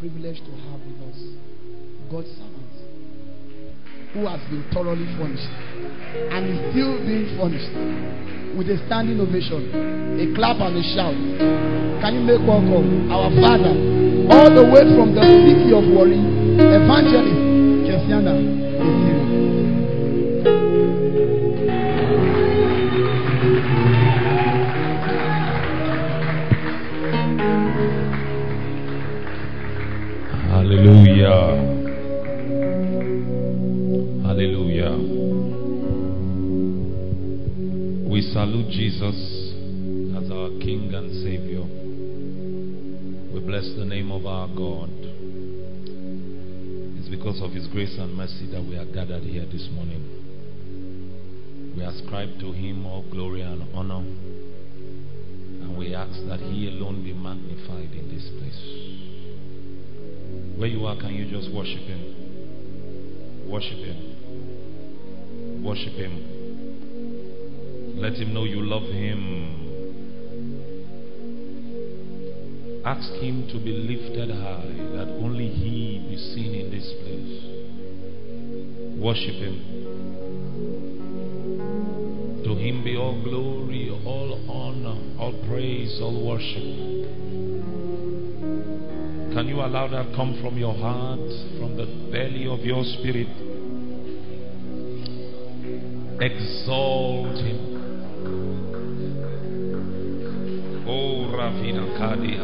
privileged to have with us God's servant who has been thoroughly furnished and is still being furnished with a standing ovation, a clap and a shout. Can you make call? Our Father, all the way from the city of Warri, Evangelist Kesiena ascribe to Him all glory and honor. And we ask that He alone be magnified in this place. Where you are, can you just worship Him? Worship Him. Worship Him. Let Him know you love Him. Ask Him to be lifted high, that only He be seen in this place. Worship Him. To Him be all glory, all honor, all praise, all worship. Can you allow that come from your heart, from the belly of your spirit? Exalt him. Oh, Ravina Kadi.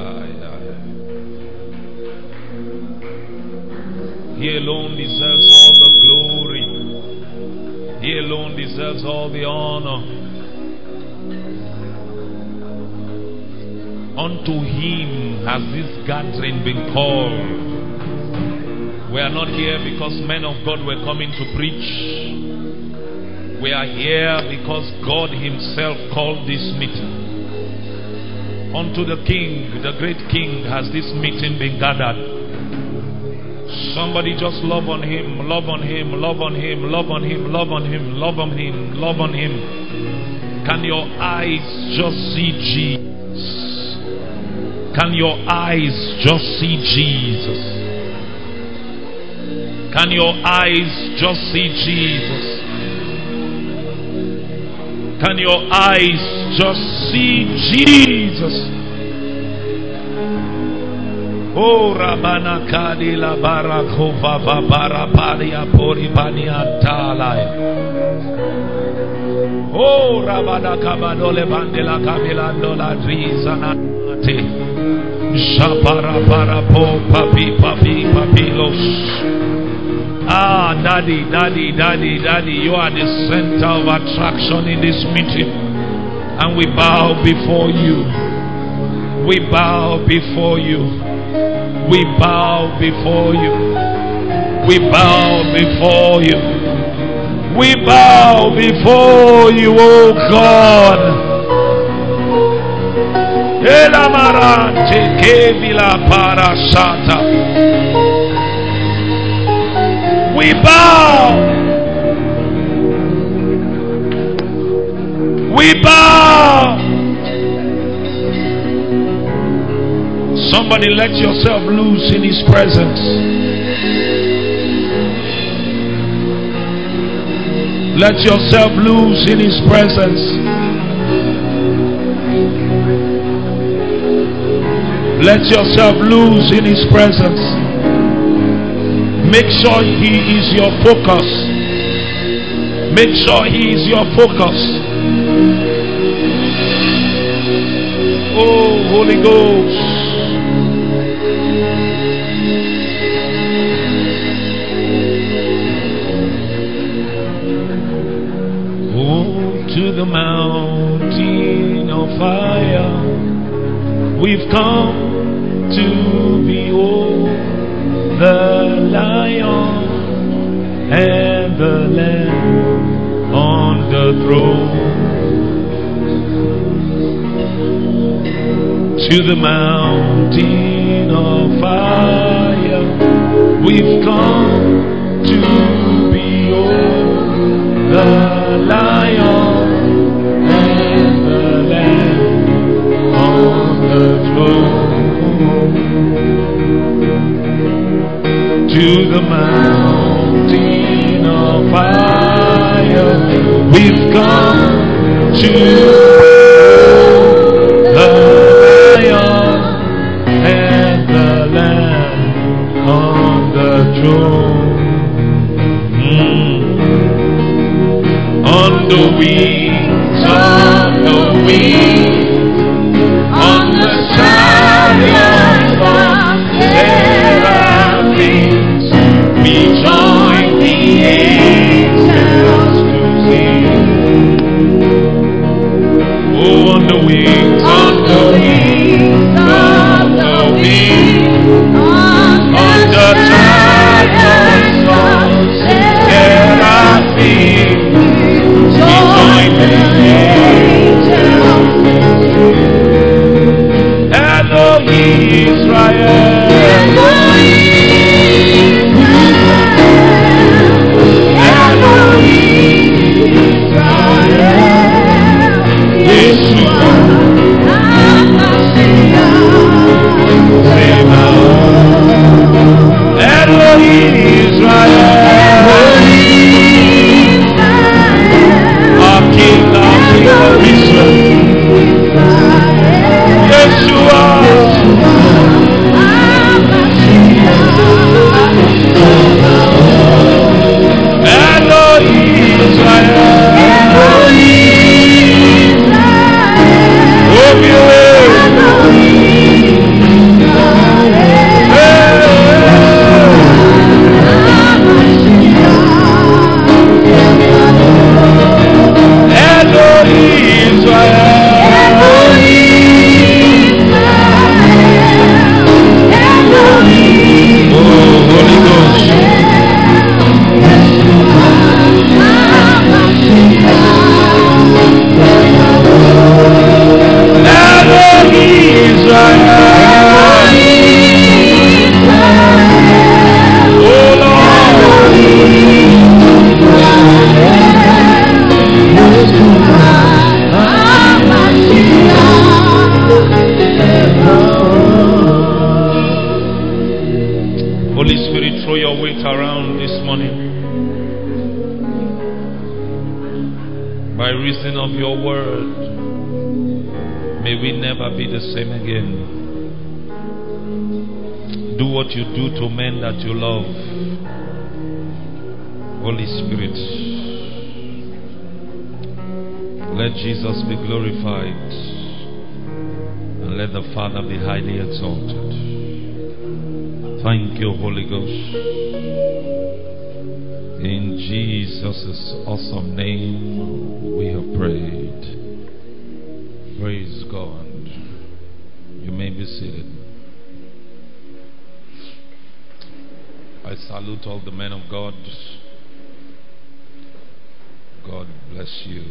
He alone deserves all the. He alone deserves all the honor. Unto him has this gathering been called. We are not here because men of God were coming to preach. We are here because God Himself called this meeting. Unto the King, the great King, has this meeting been gathered. Somebody just love on Him, love on Him, love on Him, love on Him, love on Him, love on Him, love on Him. Can your eyes just see Jesus? Can your eyes just see Jesus? Can your eyes just see Jesus? Can your eyes just see Jesus? Oh Rabana Kadi la Barakova Babara Paria Pori Bania Talai. Oh Rabana Kabadole Bandela Kabilando la Drizanate. Shapara para po papi papi papilos. Ah, daddy, daddy, daddy, daddy, you are the center of attraction in this meeting. And we bow before you. We bow before you. We bow before you. We bow before you. We bow before you, oh God. We bow. Somebody let yourself loose in His presence. Let yourself loose in His presence. Let yourself loose in His presence. Make sure He is your focus. Make sure He is your focus. Oh, Holy Ghost. The mountain of fire, we've come to behold the lion and the lamb on the throne. To the mountain of fire, we've come to behold the lion the wings of I've come to the wings, may we never be the same again. Do what you do to men that you love. Holy Spirit, let Jesus be glorified and let the Father be highly exalted. Thank you, Holy Ghost. In Jesus' awesome name, we have prayed. Praise God. You may be seated. I salute all the men of God. God bless you.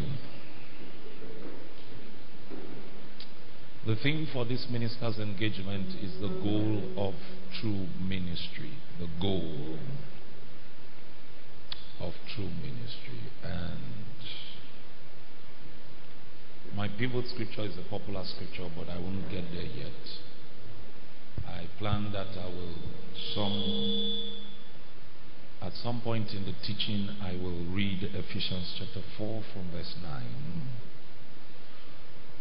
The theme for this minister's engagement is the goal of true ministry. The goal of true ministry. And my pivot scripture is a popular scripture, but I won't get there yet. I plan that I will some at some point in the teaching I will read Ephesians chapter 4 from verse 9.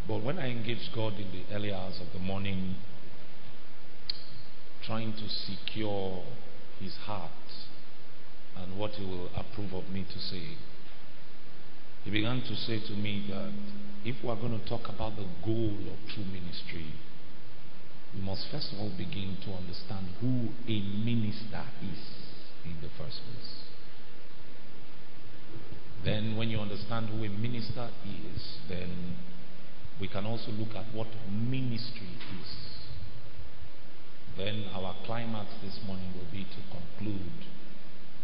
But when I engage God in the early hours of the morning, trying to secure his heart and what he will approve of me to say, he began to say to me that if we are going to talk about the goal of true ministry, we must first of all begin to understand who a minister is in the first place. Then, when you understand who a minister is, then we can also look at what ministry is. Then, our climax this morning will be to conclude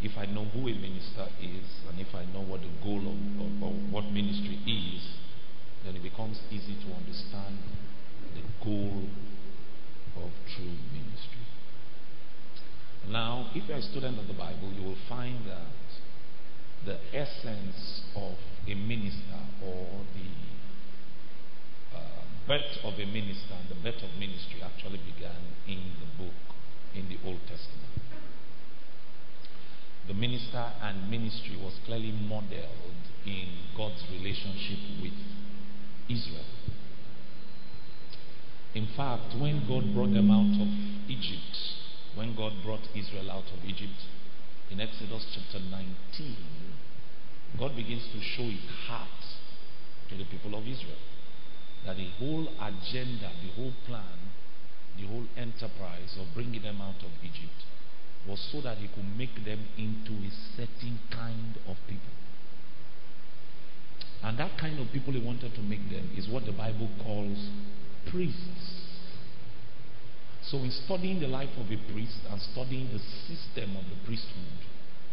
if I know who a minister is and if I know what the goal of, of, of what ministry is, then it becomes easy to understand the goal of true ministry. Now, if you're a student of the Bible, you will find that the essence of a minister or the uh, birth of a minister and the birth of ministry actually began in the book, in the Old Testament. Minister and ministry was clearly modeled in God's relationship with Israel. In fact, when God brought them out of Egypt, when God brought Israel out of Egypt, in Exodus chapter 19, God begins to show his heart to the people of Israel. That the whole agenda, the whole plan, the whole enterprise of bringing them out of Egypt was so that he could make them into a certain kind of people. And that kind of people he wanted to make them is what the Bible calls priests. So, in studying the life of a priest and studying the system of the priesthood,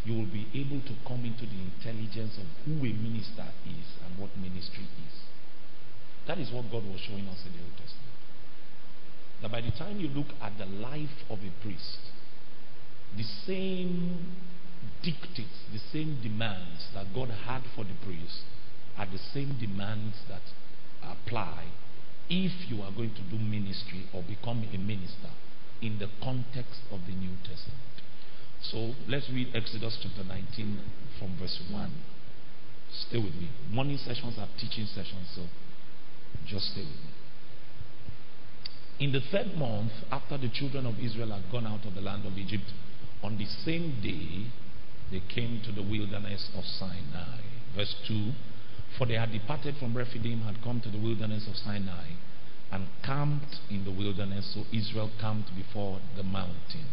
you will be able to come into the intelligence of who a minister is and what ministry is. That is what God was showing us in the Old Testament. That by the time you look at the life of a priest, the same dictates, the same demands that God had for the priest are the same demands that apply if you are going to do ministry or become a minister in the context of the New Testament. So let's read Exodus chapter 19 from verse 1. Stay with me. Morning sessions are teaching sessions, so just stay with me. In the third month, after the children of Israel had gone out of the land of Egypt, on the same day they came to the wilderness of Sinai. Verse 2 For they had departed from Rephidim, had come to the wilderness of Sinai, and camped in the wilderness. So Israel camped before the mountain.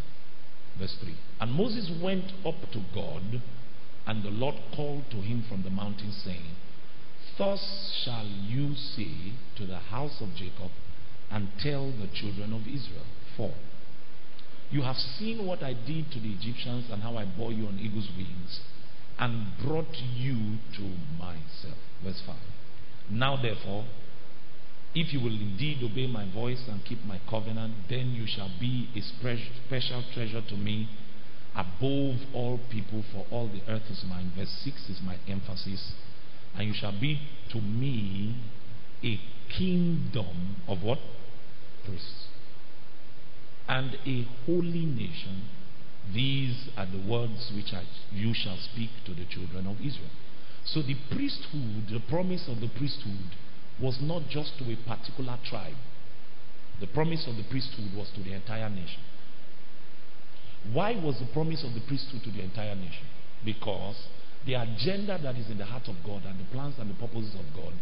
Verse 3. And Moses went up to God, and the Lord called to him from the mountain, saying, Thus shall you say to the house of Jacob, and tell the children of Israel. 4. You have seen what I did to the Egyptians and how I bore you on eagle's wings and brought you to myself. Verse 5. Now, therefore, if you will indeed obey my voice and keep my covenant, then you shall be a special treasure to me above all people, for all the earth is mine. Verse 6 is my emphasis. And you shall be to me a kingdom of what? Priests. And a holy nation. These are the words which I, you shall speak to the children of Israel. So the priesthood, the promise of the priesthood, was not just to a particular tribe. The promise of the priesthood was to the entire nation. Why was the promise of the priesthood to the entire nation? Because the agenda that is in the heart of God and the plans and the purposes of God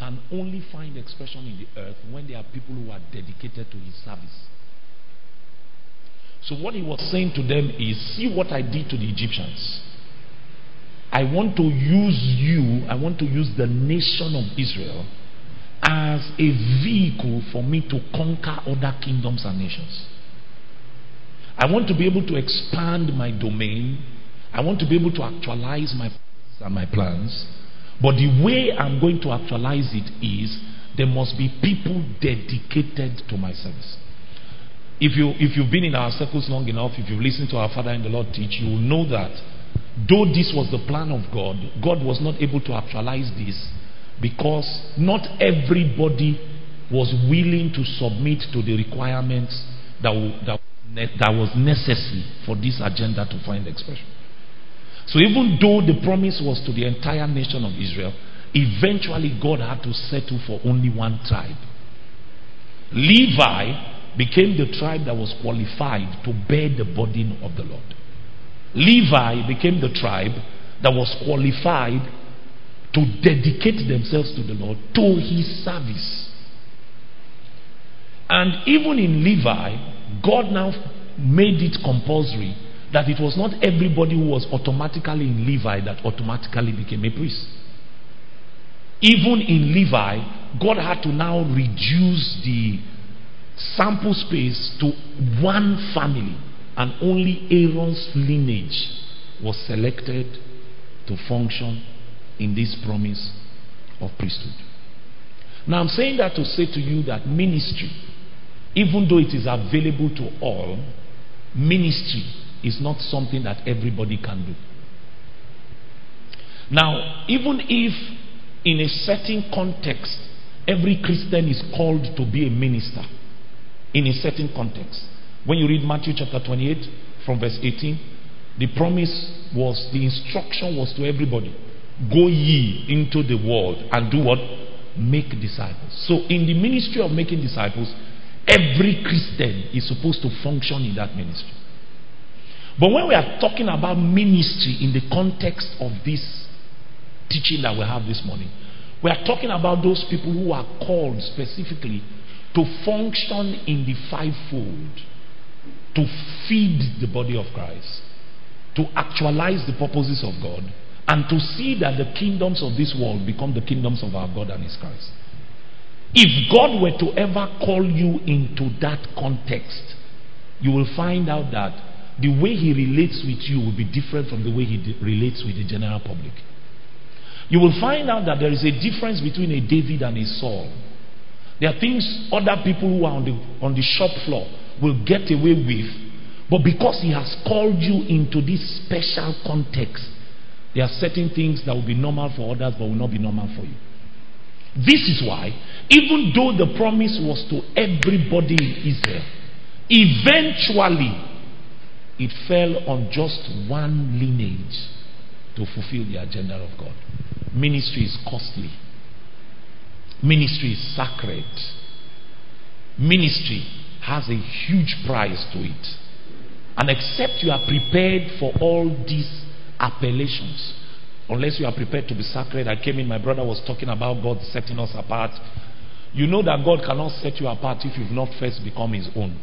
can only find expression in the earth when there are people who are dedicated to his service. So, what he was saying to them is see what I did to the Egyptians. I want to use you, I want to use the nation of Israel as a vehicle for me to conquer other kingdoms and nations. I want to be able to expand my domain. I want to be able to actualize my and my plans. But the way I'm going to actualize it is there must be people dedicated to my service. If, you, if you've been in our circles long enough, if you've listened to our Father in the Lord teach, you will know that though this was the plan of God, God was not able to actualize this because not everybody was willing to submit to the requirements that, that, that was necessary for this agenda to find expression. So even though the promise was to the entire nation of Israel, eventually God had to settle for only one tribe. Levi became the tribe that was qualified to bear the burden of the Lord. Levi became the tribe that was qualified to dedicate themselves to the Lord, to his service. And even in Levi, God now made it compulsory that it was not everybody who was automatically in Levi that automatically became a priest. Even in Levi, God had to now reduce the sample space to one family, and only Aaron's lineage was selected to function in this promise of priesthood. Now, I'm saying that to say to you that ministry, even though it is available to all, ministry is not something that everybody can do. Now, even if in a certain context, every Christian is called to be a minister, in a certain context, when you read Matthew chapter 28 from verse 18, the promise was, the instruction was to everybody go ye into the world and do what? Make disciples. So, in the ministry of making disciples, every Christian is supposed to function in that ministry. But when we are talking about ministry in the context of this teaching that we have this morning, we are talking about those people who are called specifically to function in the fivefold, to feed the body of Christ, to actualize the purposes of God, and to see that the kingdoms of this world become the kingdoms of our God and His Christ. If God were to ever call you into that context, you will find out that the way He relates with you will be different from the way He relates with the general public. You will find out that there is a difference between a David and a Saul. There are things other people who are on the, on the shop floor will get away with, but because He has called you into this special context, there are certain things that will be normal for others but will not be normal for you. This is why, even though the promise was to everybody in Israel, eventually it fell on just one lineage to fulfill the agenda of God. Ministry is costly. Ministry is sacred. Ministry has a huge price to it. And except you are prepared for all these appellations, unless you are prepared to be sacred, I came in, my brother was talking about God setting us apart. You know that God cannot set you apart if you've not first become His own.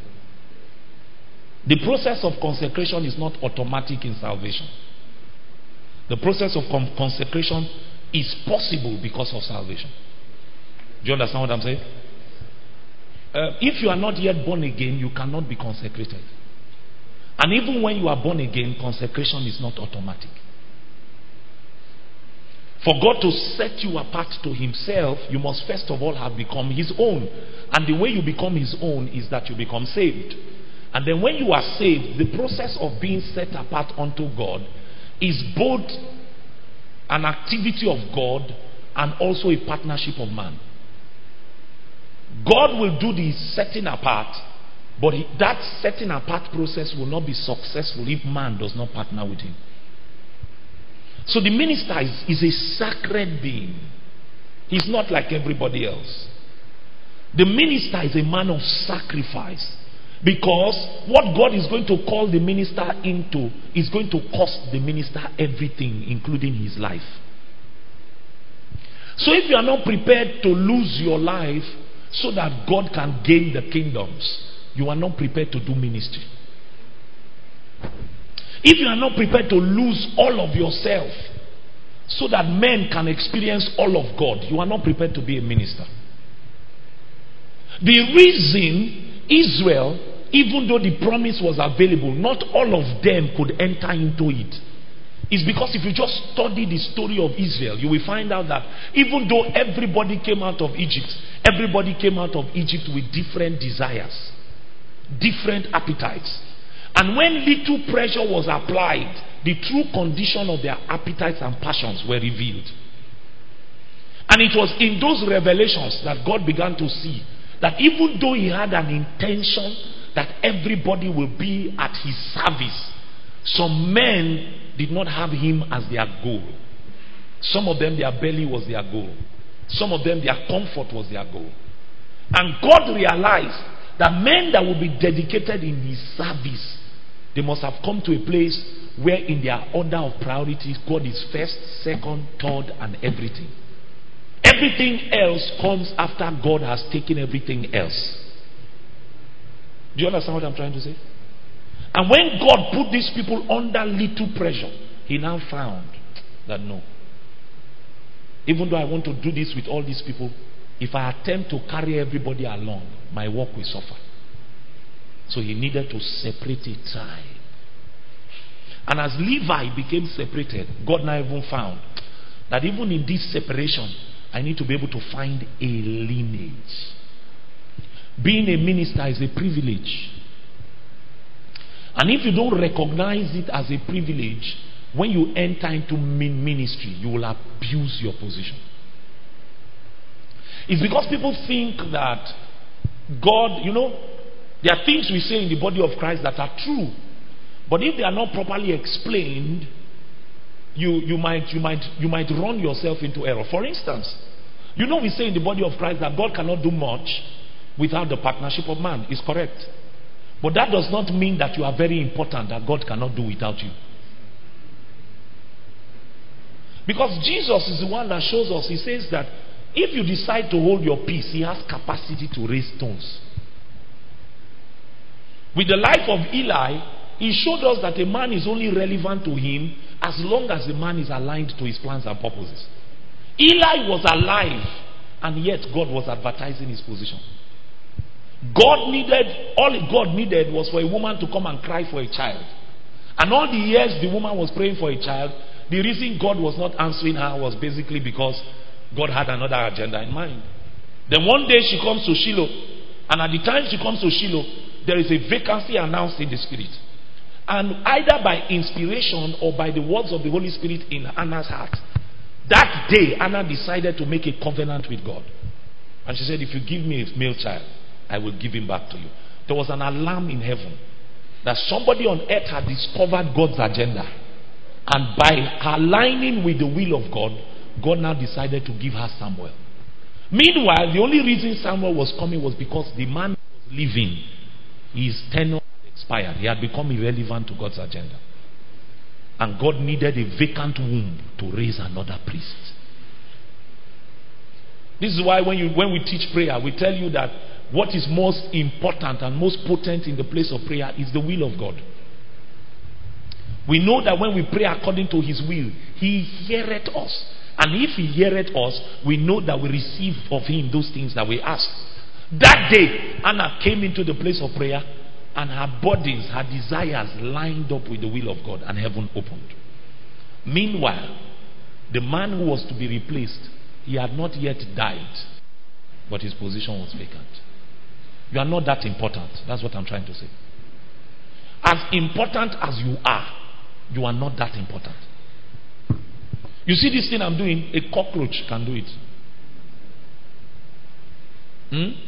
The process of consecration is not automatic in salvation. The process of consecration is possible because of salvation. Do you understand what I'm saying? Uh, if you are not yet born again, you cannot be consecrated. And even when you are born again, consecration is not automatic. For God to set you apart to Himself, you must first of all have become His own. And the way you become His own is that you become saved. And then when you are saved, the process of being set apart unto God is both an activity of God and also a partnership of man. God will do the setting apart, but that setting apart process will not be successful if man does not partner with him. So the minister is, is a sacred being. He's not like everybody else. The minister is a man of sacrifice. Because what God is going to call the minister into is going to cost the minister everything, including his life. So if you are not prepared to lose your life so that God can gain the kingdoms, you are not prepared to do ministry. If you are not prepared to lose all of yourself so that men can experience all of God, you are not prepared to be a minister. The reason Israel, even though the promise was available, not all of them could enter into it. It's because if you just study the story of Israel, you will find out that even though everybody came out of Egypt, everybody came out of Egypt with different desires, different appetites. And when little pressure was applied, the true condition of their appetites and passions were revealed. And it was in those revelations that God began to see that even though He had an intention that everybody will be at His service, some men did not have Him as their goal. Some of them, their belly was their goal. Some of them, their comfort was their goal. And God realized that men that will be dedicated in His service, they must have come to a place where, in their order of priorities, God is first, second, third, and everything. Everything else comes after God has taken everything else. Do you understand what I'm trying to say? And when God put these people under little pressure, He now found that no. Even though I want to do this with all these people, if I attempt to carry everybody along, my work will suffer. So he needed to separate a tribe. And as Levi became separated, God now even found that even in this separation, I need to be able to find a lineage. Being a minister is a privilege. And if you don't recognize it as a privilege, when you enter into ministry, you will abuse your position. It's because people think that God, you know, there are things we say in the body of Christ that are true. But if they are not properly explained, you, you, might, you, might, you might run yourself into error. For instance, you know, we say in the body of Christ that God cannot do much without the partnership of man. Is correct. But that does not mean that you are very important, that God cannot do without you. Because Jesus is the one that shows us, He says that if you decide to hold your peace, He has capacity to raise stones. With the life of Eli, He showed us that a man is only relevant to Him as long as the man is aligned to His plans and purposes. Eli was alive, and yet God was advertising His position. God needed, all God needed was for a woman to come and cry for a child. And all the years the woman was praying for a child, the reason God was not answering her was basically because God had another agenda in mind. Then one day she comes to Shiloh, and at the time she comes to Shiloh, there is a vacancy announced in the spirit. And either by inspiration or by the words of the Holy Spirit in Anna's heart, that day Anna decided to make a covenant with God. And she said, If you give me a male child, I will give him back to you. There was an alarm in heaven that somebody on earth had discovered God's agenda. And by aligning with the will of God, God now decided to give her Samuel. Meanwhile, the only reason Samuel was coming was because the man was living. His tenure expired. He had become irrelevant to God's agenda. And God needed a vacant womb to raise another priest. This is why when, you, when we teach prayer, we tell you that what is most important and most potent in the place of prayer is the will of God. We know that when we pray according to His will, He heareth us. And if He heareth us, we know that we receive of Him those things that we ask. That day, Anna came into the place of prayer, and her bodies, her desires lined up with the will of God, and heaven opened. Meanwhile, the man who was to be replaced, he had not yet died, but his position was vacant. You are not that important. That's what I'm trying to say. As important as you are, you are not that important. You see this thing I'm doing? A cockroach can do it. Hmm?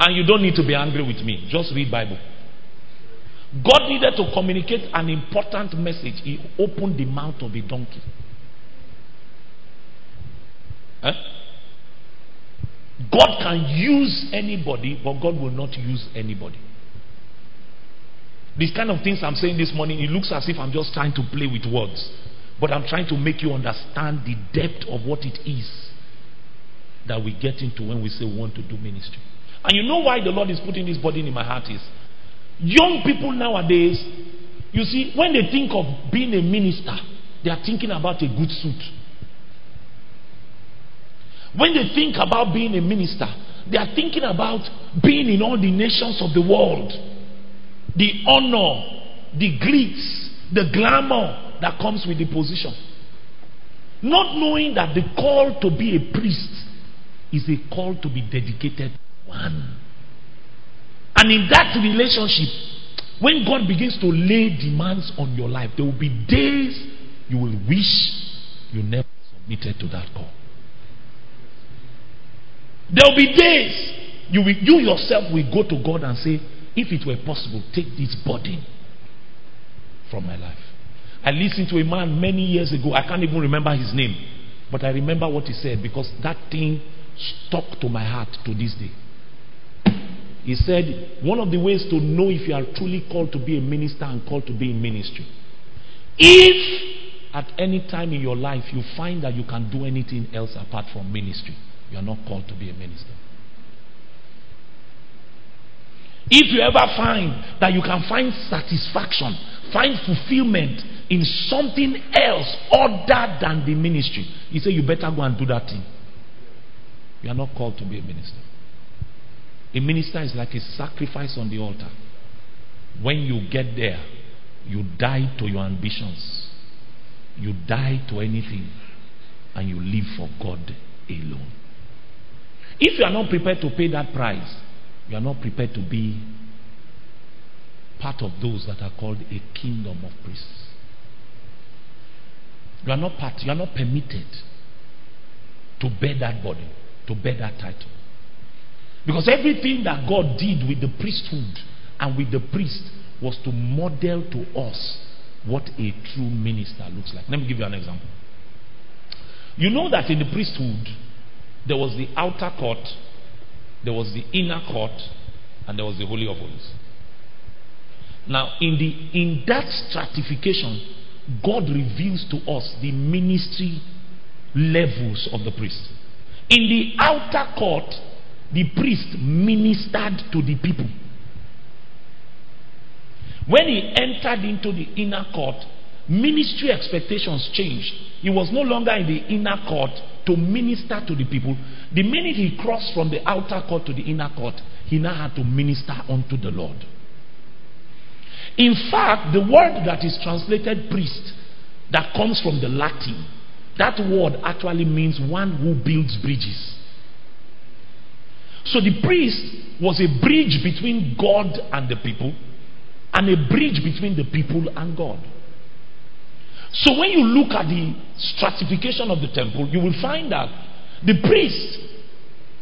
And you don't need to be angry with me. Just read Bible. God needed to communicate an important message. He opened the mouth of a donkey. Huh? God can use anybody, but God will not use anybody. These kind of things I'm saying this morning, it looks as if I'm just trying to play with words. But I'm trying to make you understand the depth of what it is that we get into when we say we want to do ministry. And you know why the Lord is putting this burden in my heart is young people nowadays, you see, when they think of being a minister, they are thinking about a good suit. When they think about being a minister, they are thinking about being in all the nations of the world. The honor, the glitz, the glamour that comes with the position. Not knowing that the call to be a priest is a call to be dedicated one. And in that relationship, when God begins to lay demands on your life, there will be days you will wish you never submitted to that call. There will be days you, will, you yourself will go to God and say, if it were possible, take this burden from my life. I listened to a man many years ago. I can't even remember his name. But I remember what he said because that thing stuck to my heart to this day. He said, one of the ways to know if you are truly called to be a minister and called to be in ministry. If at any time in your life you find that you can do anything else apart from ministry, you are not called to be a minister. If you ever find that you can find satisfaction, find fulfillment in something else other than the ministry, he said you better go and do that thing. You are not called to be a minister. A minister is like a sacrifice on the altar. When you get there, you die to your ambitions, you die to anything, and you live for God alone. If you are not prepared to pay that price, you are not prepared to be part of those that are called a kingdom of priests. You are not part, you are not permitted to bear that burden, to bear that title. Because everything that God did with the priesthood and with the priest was to model to us what a true minister looks like. Let me give you an example. You know that in the priesthood, there was the outer court, there was the inner court, and there was the Holy of Holies. Now, in, the, in that stratification, God reveals to us the ministry levels of the priest. In the outer court, the priest ministered to the people. When he entered into the inner court, ministry expectations changed. He was no longer in the inner court to minister to the people. The minute he crossed from the outer court to the inner court, he now had to minister unto the Lord. In fact, the word that is translated priest, that comes from the Latin, that word actually means one who builds bridges. So the priest was a bridge between God and the people, and a bridge between the people and God. So when you look at the stratification of the temple, you will find that the priest,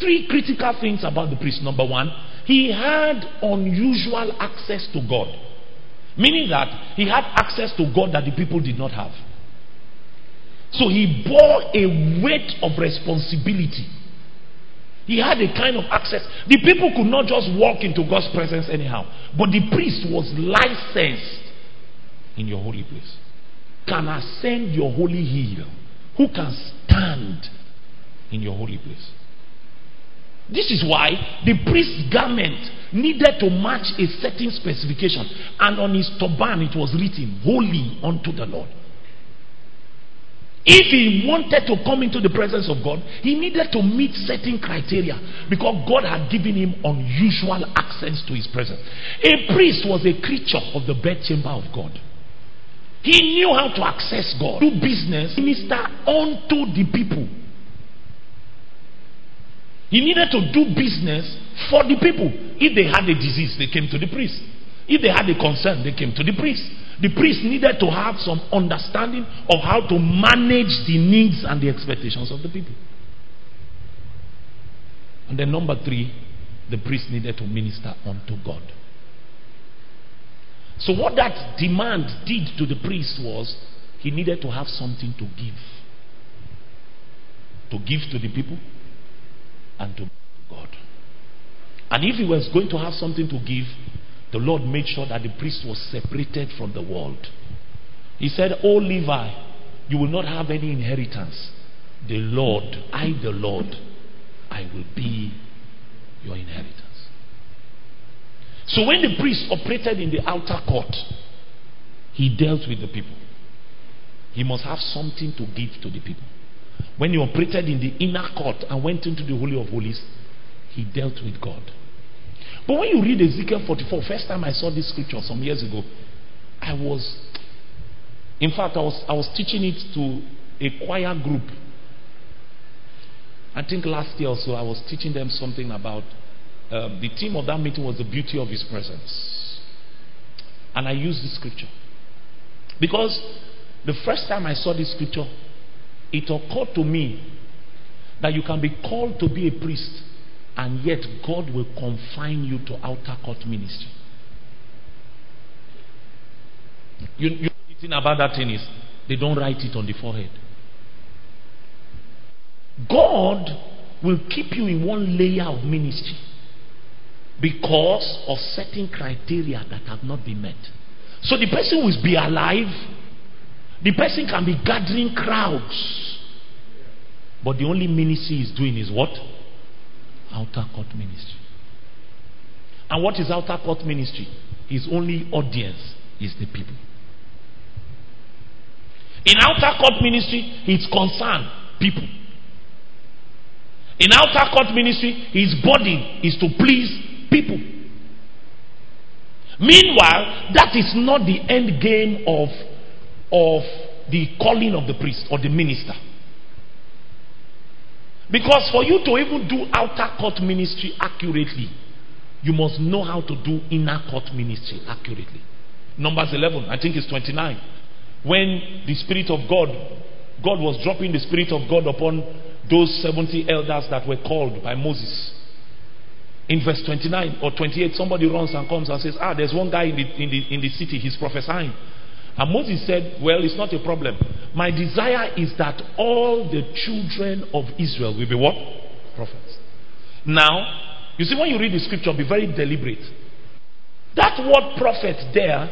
three critical things about the priest. Number one, he had unusual access to God, meaning that he had access to God that the people did not have. So he bore a weight of responsibility. He had a kind of access. The people could not just walk into God's presence anyhow, but the priest was licensed in your holy place can ascend your holy hill, who can stand in your holy place. This is why the priest's garment needed to match a certain specification, and on his turban it was written, Holy unto the Lord. If he wanted to come into the presence of God, he needed to meet certain criteria because God had given him unusual access to his presence. A priest was a creature of the bedchamber of God. He knew how to access God, do business, minister unto the people. He needed to do business for the people. If they had a disease, they came to the priest. If they had a concern, they came to the priest. The priest needed to have some understanding of how to manage the needs and the expectations of the people. And then, number three, the priest needed to minister unto God. So, what that demand did to the priest was he needed to have something to give. To give to the people and to God. And if he was going to have something to give, the Lord made sure that the priest was separated from the world. He said, Oh Levi, you will not have any inheritance. The Lord, I, the Lord, I will be your inheritance. So when the priest operated in the outer court, he dealt with the people. He must have something to give to the people. When he operated in the inner court and went into the Holy of Holies, he dealt with God. But when you read Ezekiel 44, first time I saw this scripture some years ago, I was, in fact, I was, I was teaching it to a choir group. I think last year or so, I was teaching them something about um, the theme of that meeting was the beauty of his presence. And I used this scripture. Because the first time I saw this scripture, it occurred to me that you can be called to be a priest and yet God will confine you to outer court ministry. You, you know the thing about that thing is they don't write it on the forehead. God will keep you in one layer of ministry because of certain criteria that have not been met. So the person will be alive, the person can be gathering crowds, but the only ministry he's doing is what? Outer court ministry. And what is outer court ministry? His only audience is the people. In outer court ministry, his concern people. In outer court ministry, his body is to please people. Meanwhile, that is not the end game of, of the calling of the priest or the minister. Because for you to even do outer court ministry accurately, you must know how to do inner court ministry accurately. Numbers 11, I think it's 29. When the Spirit of God, God was dropping the Spirit of God upon those 70 elders that were called by Moses. In verse 29 or 28, somebody runs and comes and says, Ah, there's one guy in the, in the, in the city, he's prophesying. And Moses said, Well, it's not a problem. My desire is that all the children of Israel will be what? Prophets. Now, you see, when you read the scripture, be very deliberate. That word prophet there,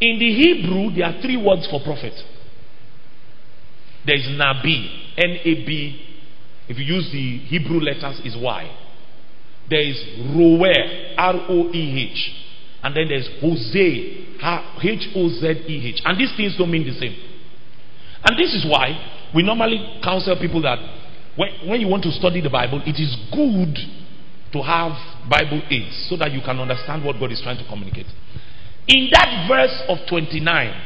in the Hebrew, there are three words for prophet. There is Nabi, N A B. If you use the Hebrew letters, is Y. There is Roeh, R O E H. And then there's Hozeh, H O Z E H. And these things don't mean the same. And this is why we normally counsel people that when, when you want to study the Bible, it is good to have Bible aids so that you can understand what God is trying to communicate. In that verse of 29,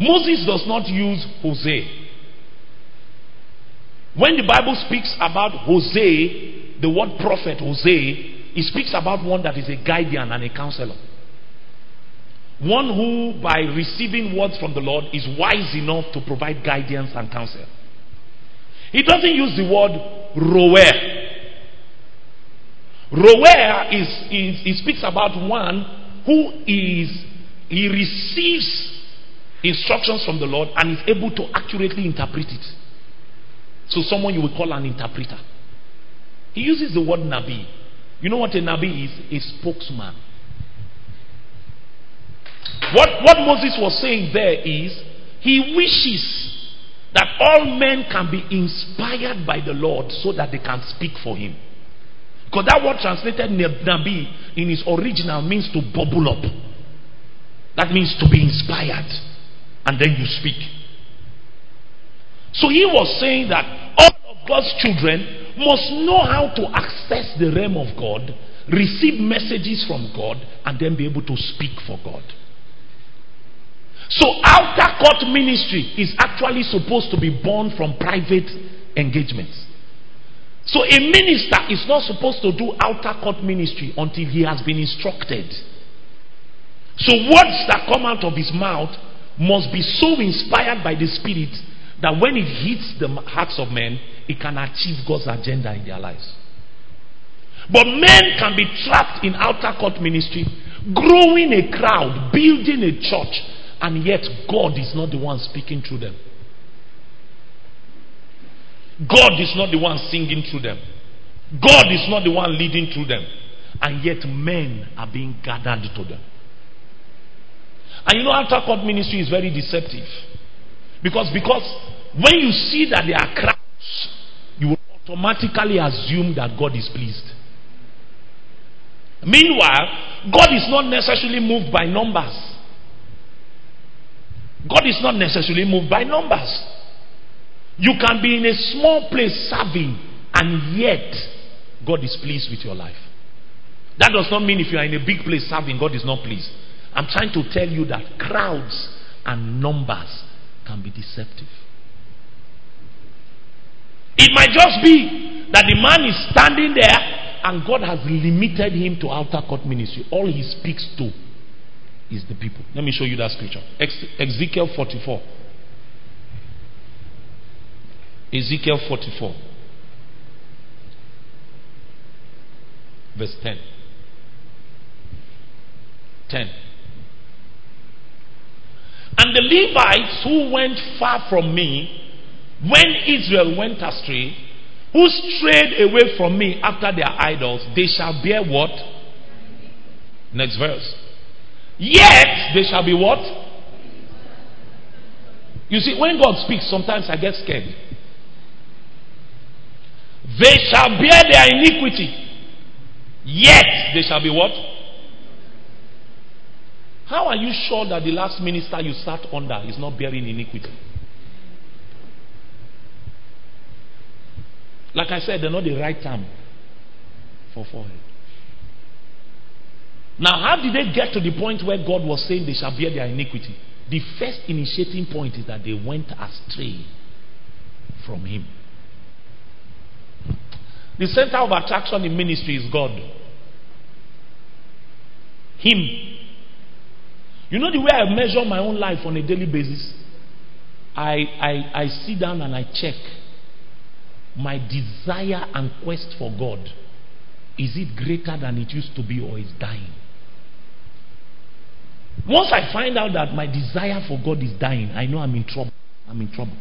Moses does not use Hozeh. When the Bible speaks about Hozeh, the word prophet Hozeh, it speaks about one that is a guardian and a counselor. One who, by receiving words from the Lord, is wise enough to provide guidance and counsel. He doesn't use the word roeh. Roeh is, is he speaks about one who is he receives instructions from the Lord and is able to accurately interpret it. So someone you will call an interpreter. He uses the word nabi. You know what a nabi is? A spokesman. What, what Moses was saying there is he wishes that all men can be inspired by the Lord so that they can speak for him. Because that word translated nabi in its original means to bubble up. That means to be inspired. And then you speak. So he was saying that all of God's children must know how to access the realm of God, receive messages from God, and then be able to speak for God. So outer court ministry is actually supposed to be born from private engagements. So a minister is not supposed to do outer court ministry until he has been instructed. So words that come out of his mouth must be so inspired by the Spirit that when it hits the hearts of men, it can achieve God's agenda in their lives. But men can be trapped in outer court ministry, growing a crowd, building a church, and yet God is not the one speaking through them. God is not the one singing through them. God is not the one leading through them. And yet men are being gathered to them. And you know, outer court ministry is very deceptive. Because, because when you see that they are crowds, you will automatically assume that God is pleased. Meanwhile, God is not necessarily moved by numbers. God is not necessarily moved by numbers. You can be in a small place serving, and yet God is pleased with your life. That does not mean if you are in a big place serving, God is not pleased. I'm trying to tell you that crowds and numbers can be deceptive. It might just be that the man is standing there and God has limited him to outer court ministry. All he speaks to is the people. Let me show you that scripture. Ezekiel 44. Ezekiel 44. Verse 10. 10. And the Levites who went far from me, when Israel went astray, who strayed away from me after their idols, they shall bear what? Next verse. Yet they shall be what? You see, when God speaks, sometimes I get scared. They shall bear their iniquity. Yet they shall be what? How are you sure that the last minister you sat under is not bearing iniquity? Like I said, they're not the right term for forehead. Now, how did they get to the point where God was saying they shall bear their iniquity? The first initiating point is that they went astray from Him. The center of attraction in ministry is God. Him. You know the way I measure my own life on a daily basis? I, I, I sit down and I check my desire and quest for God, is it greater than it used to be or is dying? Once I find out that my desire for God is dying, I know I'm in trouble. I'm in trouble.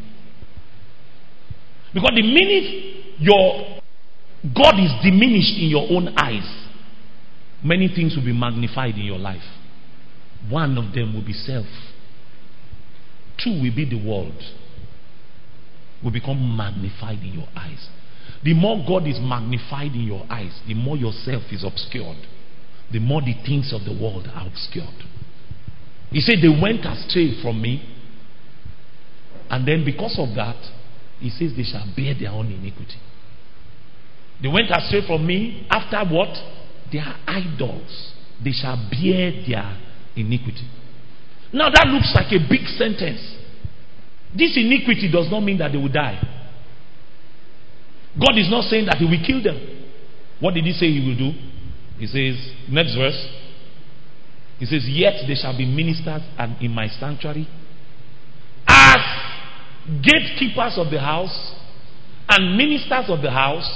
Because the minute your God is diminished in your own eyes, many things will be magnified in your life. One of them will be self. Two will be the world. Will become magnified in your eyes. The more God is magnified in your eyes, the more yourself is obscured. The more the things of the world are obscured. He said, They went astray from me. And then because of that, he says, They shall bear their own iniquity. They went astray from me after what? Their idols. They shall bear their iniquity. Now that looks like a big sentence. This iniquity does not mean that they will die. God is not saying that He will kill them. What did He say He will do? He says, next verse. He says, Yet they shall be ministers and in my sanctuary as gatekeepers of the house and ministers of the house.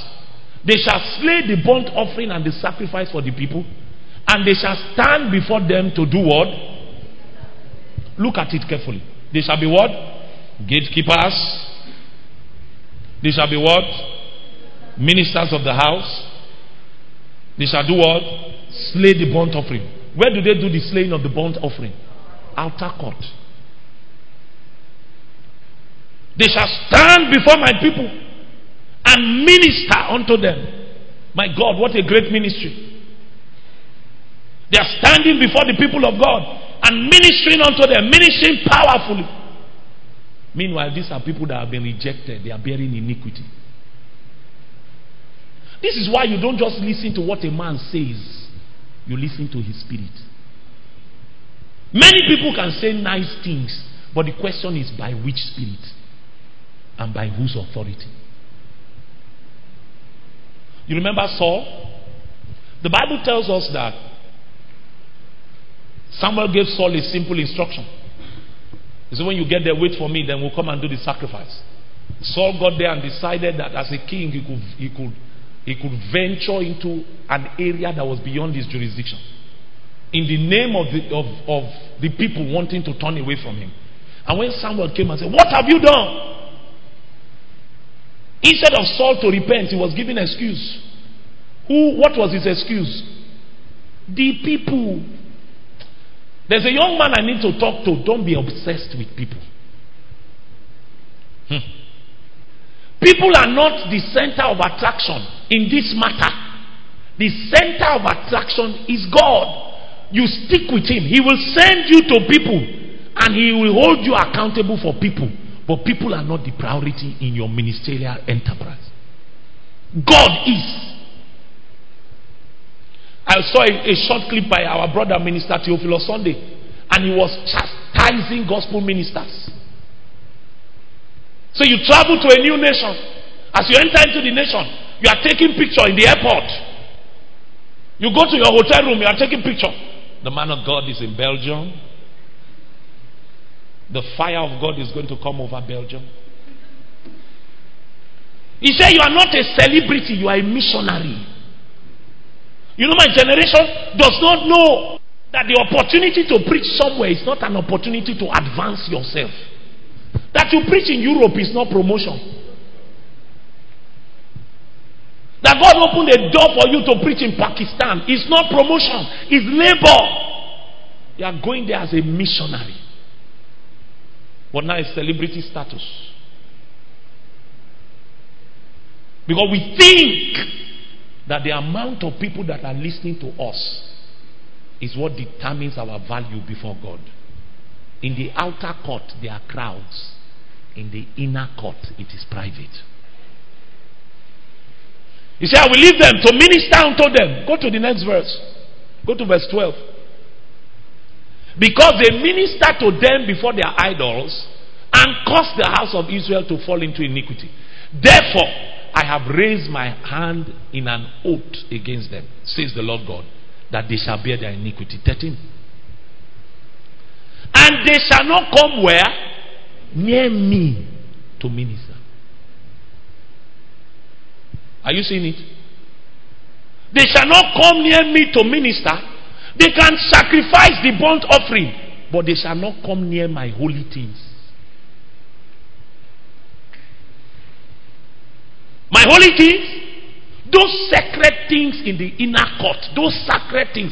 They shall slay the burnt offering and the sacrifice for the people, and they shall stand before them to do what? Look at it carefully. They shall be what? Gatekeepers. They shall be what? Ministers of the house. They shall do what? Slay the burnt offering. Where do they do the slaying of the burnt offering? Outer court. They shall stand before my people and minister unto them. My God, what a great ministry. They are standing before the people of God and ministering unto them, ministering powerfully. Meanwhile, these are people that have been rejected, they are bearing iniquity. This is why you don't just listen to what a man says, you listen to his spirit. Many people can say nice things, but the question is by which spirit and by whose authority. You remember Saul? The Bible tells us that Samuel gave Saul a simple instruction. Said, When you get there, wait for me, then we'll come and do the sacrifice. Saul got there and decided that as a king, he could, he could, he could venture into an area that was beyond his jurisdiction. In the name of the, of, of the people wanting to turn away from him. And when Samuel came and said, What have you done? Instead of Saul to repent, he was giving excuse. Who, what was his excuse? The people there's a young man I need to talk to. Don't be obsessed with people. Hmm. People are not the center of attraction in this matter. The center of attraction is God. You stick with Him, He will send you to people and He will hold you accountable for people. But people are not the priority in your ministerial enterprise. God is. I saw a, a, short clip by our brother minister Theophilus Sunday, and he was chastising gospel ministers. So you travel to a new nation. As you enter into the nation, you are taking picture in the airport. You go to your hotel room, you are taking picture. The man of God is in Belgium. The fire of God is going to come over Belgium. He said, You are not a celebrity, you are a missionary. You know, my generation does not know that the opportunity to preach somewhere is not an opportunity to advance yourself. That you preach in Europe is not promotion. That God opened a door for you to preach in Pakistan is not promotion, it's labor. You are going there as a missionary. But now it's celebrity status. Because we think that the amount of people that are listening to us is what determines our value before God. In the outer court, there are crowds. In the inner court, it is private. He said, I will leave them to minister unto them. Go to the next verse. Go to verse 12. Because they minister to them before their idols and cause the house of Israel to fall into iniquity. Therefore, I have raised my hand in an oath against them, says the Lord God, that they shall bear their iniquity. 13. And they shall not come where? Near me to minister. Are you seeing it? They shall not come near me to minister. They can sacrifice the burnt offering, but they shall not come near my holy things. My holy things, those sacred things in the inner court, those sacred things,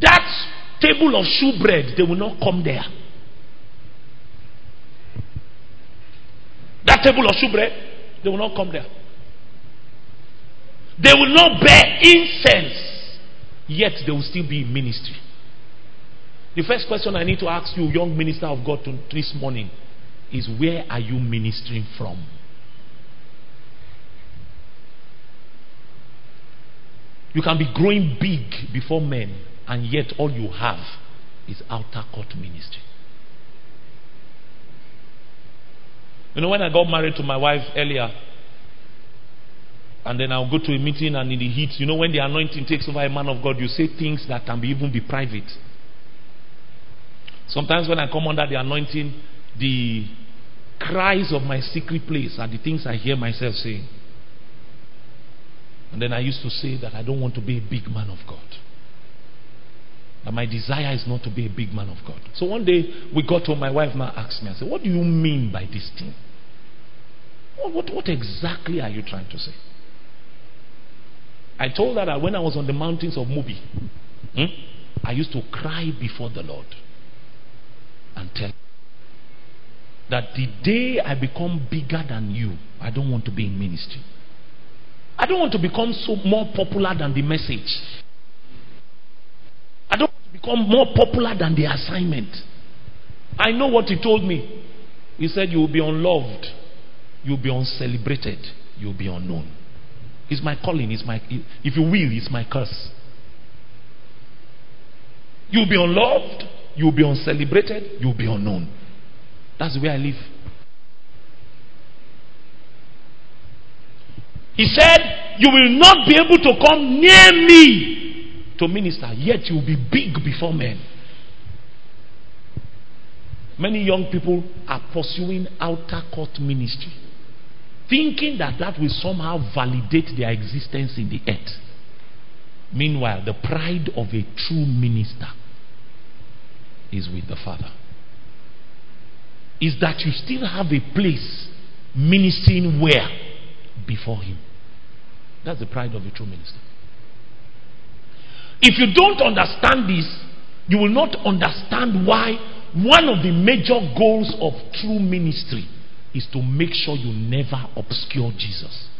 that table of shewbread, they will not come there. That table of shewbread, they will not come there. They will not bear incense, yet they will still be in ministry. The first question I need to ask you, young minister of God, this morning is where are you ministering from? You can be growing big before men, and yet all you have is outer court ministry. You know, when I got married to my wife earlier, and then I'll go to a meeting and in the heat, you know, when the anointing takes over a man of God, you say things that can be even be private. Sometimes when I come under the anointing, the cries of my secret place are the things I hear myself saying. And then I used to say that I don't want to be a big man of God. That my desire is not to be a big man of God. So one day we got home, my wife now asked me, I said, What do you mean by this thing? What, what, what exactly are you trying to say? I told her that when I was on the mountains of Mubi, hmm, I used to cry before the Lord and tell that the day I become bigger than you, I don't want to be in ministry. I don't want to become so more popular than the message. I don't want to become more popular than the assignment. I know what he told me. He said, You will be unloved, you will be uncelebrated, you will be unknown. It's my calling, it's my if you will, it's my curse. You'll be unloved, you'll be uncelebrated, you'll be unknown. That's the way I live. He said, You will not be able to come near me to minister, yet you will be big before men. Many young people are pursuing outer court ministry, thinking that that will somehow validate their existence in the earth. Meanwhile, the pride of a true minister is with the Father. Is that you still have a place ministering where? Before Him. That's the pride of a true minister. If you don't understand this, you will not understand why one of the major goals of true ministry is to make sure you never obscure Jesus.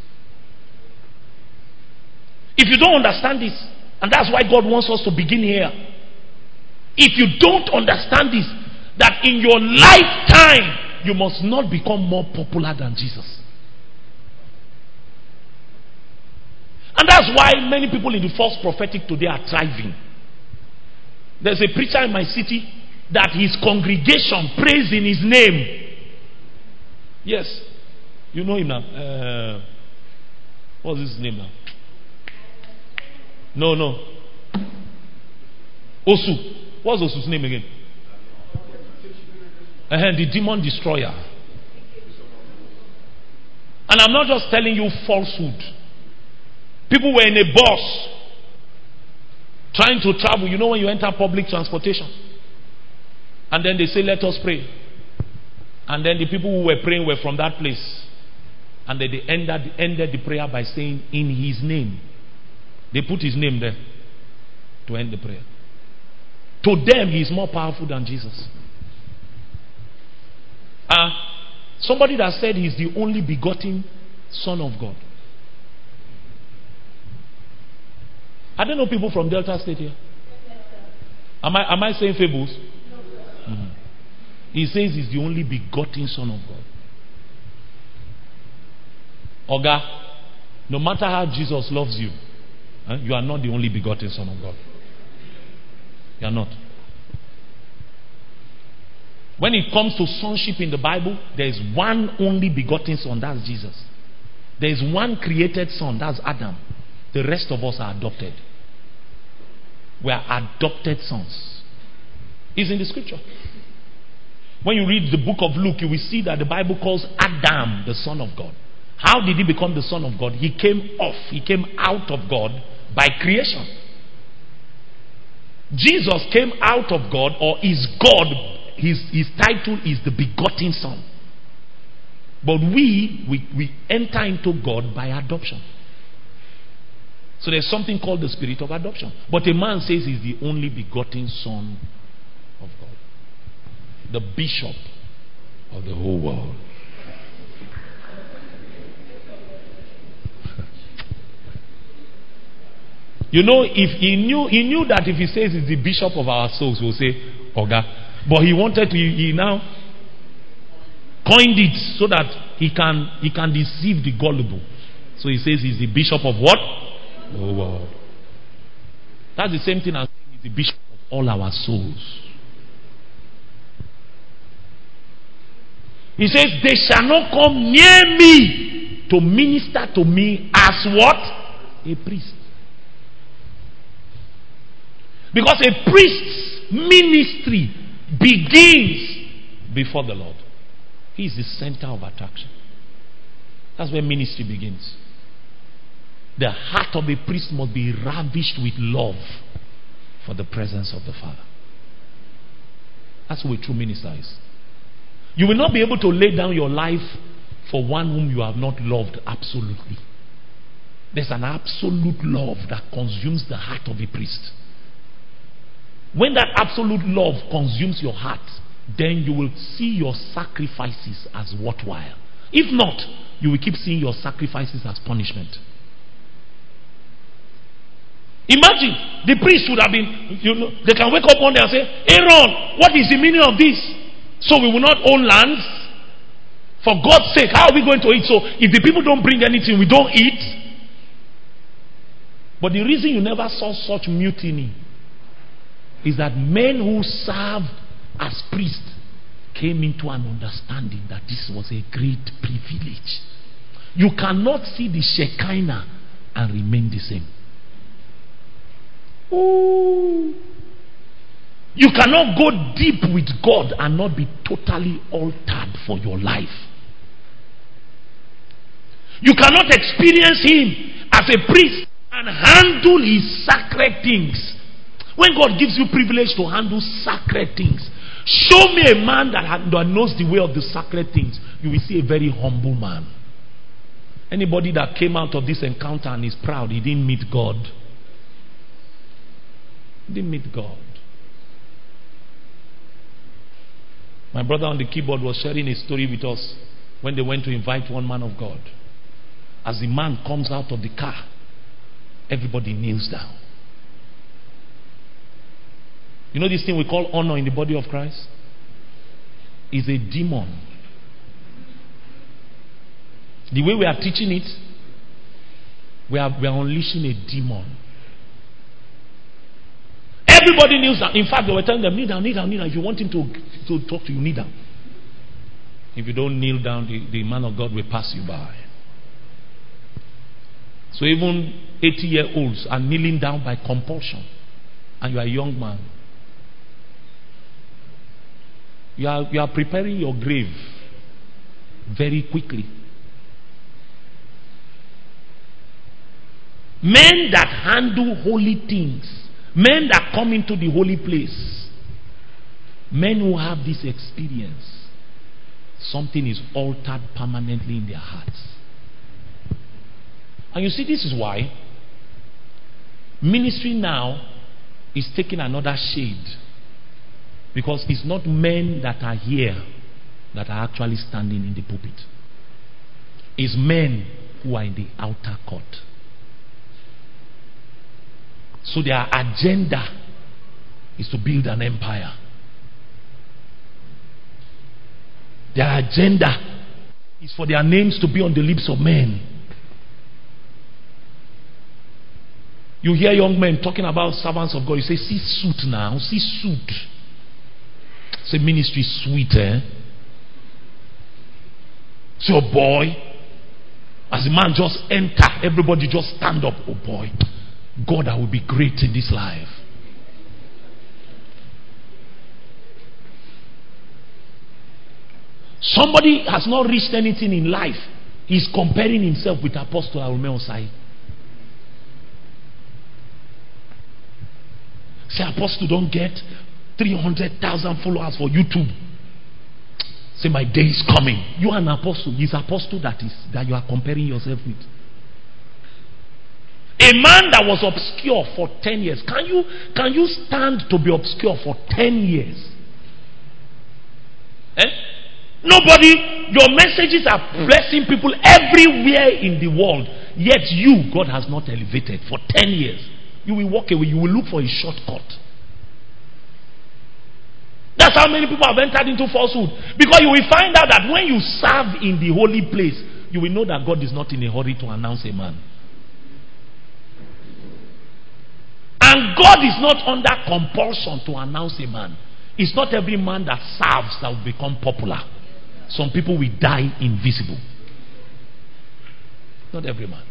If you don't understand this, and that's why God wants us to begin here. If you don't understand this, that in your lifetime you must not become more popular than Jesus. And that's why many people in the false prophetic today are thriving. There's a preacher in my city that his congregation prays in his name. Yes. You know him now. Uh, what's his name now? No, no. Osu. What's Osu's name again? Uh, the demon destroyer. And I'm not just telling you falsehood. People were in a bus trying to travel. You know when you enter public transportation? And then they say, Let us pray. And then the people who were praying were from that place. And then they ended, ended the prayer by saying, In his name. They put his name there to end the prayer. To them, he is more powerful than Jesus. Uh, somebody that said he's the only begotten Son of God. I don't know people from Delta State here. Am I, am I saying fables? Mm-hmm. He says he's the only begotten Son of God. Oga, no matter how Jesus loves you, eh, you are not the only begotten Son of God. You are not. When it comes to sonship in the Bible, there is one only begotten Son, that's Jesus. There is one created Son, that's Adam. The rest of us are adopted. We are adopted sons. It's in the scripture. When you read the book of Luke, you will see that the Bible calls Adam the Son of God. How did he become the Son of God? He came off, he came out of God by creation. Jesus came out of God, or is God, his, his title is the begotten Son. But we, we, we enter into God by adoption. So there's something called the spirit of adoption. But a man says he's the only begotten Son of God, the bishop of the whole world. You know, if he knew, he knew that if he says he's the bishop of our souls, we'll say, Oga. But he wanted to, he now coined it so that he can, he can deceive the gullible. So he says he's the bishop of what? Oh, wow. That's the same thing as saying the bishop of all our souls. He says, They shall not come near me to minister to me as what? A priest. Because a priest's ministry begins before the Lord. He is the center of attraction. That's where ministry begins. The heart of a priest must be ravished with love for the presence of the Father. That's who a true minister is. You will not be able to lay down your life for one whom you have not loved absolutely. There's an absolute love that consumes the heart of a priest. When that absolute love consumes your heart, then you will see your sacrifices as worthwhile. If not, you will keep seeing your sacrifices as punishment. Imagine the priest would have been, you know, they can wake up one day and say, Aaron, what is the meaning of this? So we will not own lands? For God's sake, how are we going to eat? So if the people don't bring anything, we don't eat. But the reason you never saw such mutiny is that men who served as priests came into an understanding that this was a great privilege. You cannot see the Shekinah and remain the same. Ooh. You cannot go deep with God and not be totally altered for your life. You cannot experience Him as a priest and handle His sacred things when God gives you privilege to handle sacred things, show me a man that, that knows the way of the sacred things. You will see a very humble man. Anybody that came out of this encounter and is proud, he didn't meet God. He didn't meet God. My brother on the keyboard was sharing a story with us when they went to invite one man of God. As the man comes out of the car, everybody kneels down. You know this thing we call honor in the body of Christ? Is a demon. The way we are teaching it, we are, we are unleashing a demon. Everybody kneels down. In fact, they were telling them, kneel down, kneel down, kneel down. If you want him to, to talk to you, kneel down. If you don't kneel down, the, the man of God will pass you by. So even 80 year olds are kneeling down by compulsion. And you are a young man. You are, you are preparing your grave very quickly. Men that handle holy things, men that come into the holy place, men who have this experience, something is altered permanently in their hearts. And you see, this is why ministry now is taking another shade. Because it's not men that are here that are actually standing in the pulpit. It's men who are in the outer court. So their agenda is to build an empire. Their agenda is for their names to be on the lips of men. You hear young men talking about servants of God. You say, see suit now, see suit. Say, ministry sweet, eh? So, boy, as the man just enter, everybody just stand up. Oh boy, God, I will be great in this life. Somebody has not reached anything in life. He's comparing himself with Apostle Arome Osayi. Say, Apostle, don't get 300,000 followers for YouTube. Say, my day is coming. You are an apostle. He's apostle that is that you are comparing yourself with. A man that was obscure for 10 years. Can you, can you stand to be obscure for 10 years? Eh? Nobody, your messages are blessing people everywhere in the world. Yet you, God has not elevated for 10 years. You will walk away, you will look for a shortcut. That's how many people have entered into falsehood. Because you will find out that when you serve in the holy place, you will know that God is not in a hurry to announce a man. And God is not under compulsion to announce a man. It's not every man that serves that will become popular. Some people will die invisible. Not every man.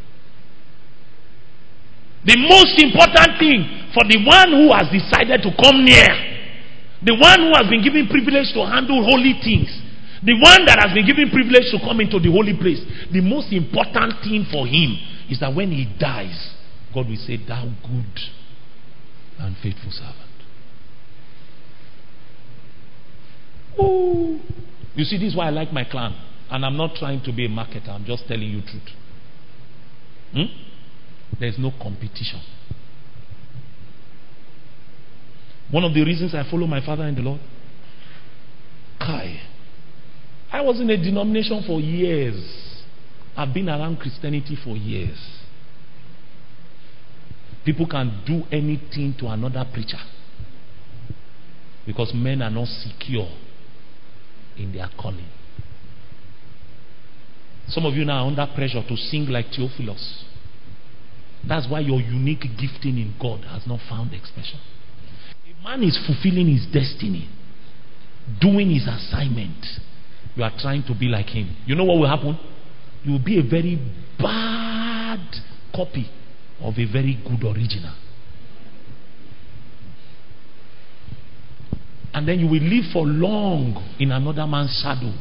The most important thing for the one who has decided to come near the one who has been given privilege to handle holy things. The one that has been given privilege to come into the holy place. The most important thing for him is that when he dies, God will say, Thou good and faithful servant. Ooh. You see, this is why I like my clan. And I'm not trying to be a marketer, I'm just telling you truth. Hmm? There's no competition. One of the reasons I follow my father in the Lord. Kai. I was in a denomination for years. I've been around Christianity for years. People can do anything to another preacher because men are not secure in their calling. Some of you now are under pressure to sing like Theophilus. That's why your unique gifting in God has not found expression A man is fulfilling his destiny, doing his assignment. You are trying to be like him. You know what will happen? You will be a very bad copy of a very good original. And then you will live for long in another man's shadow.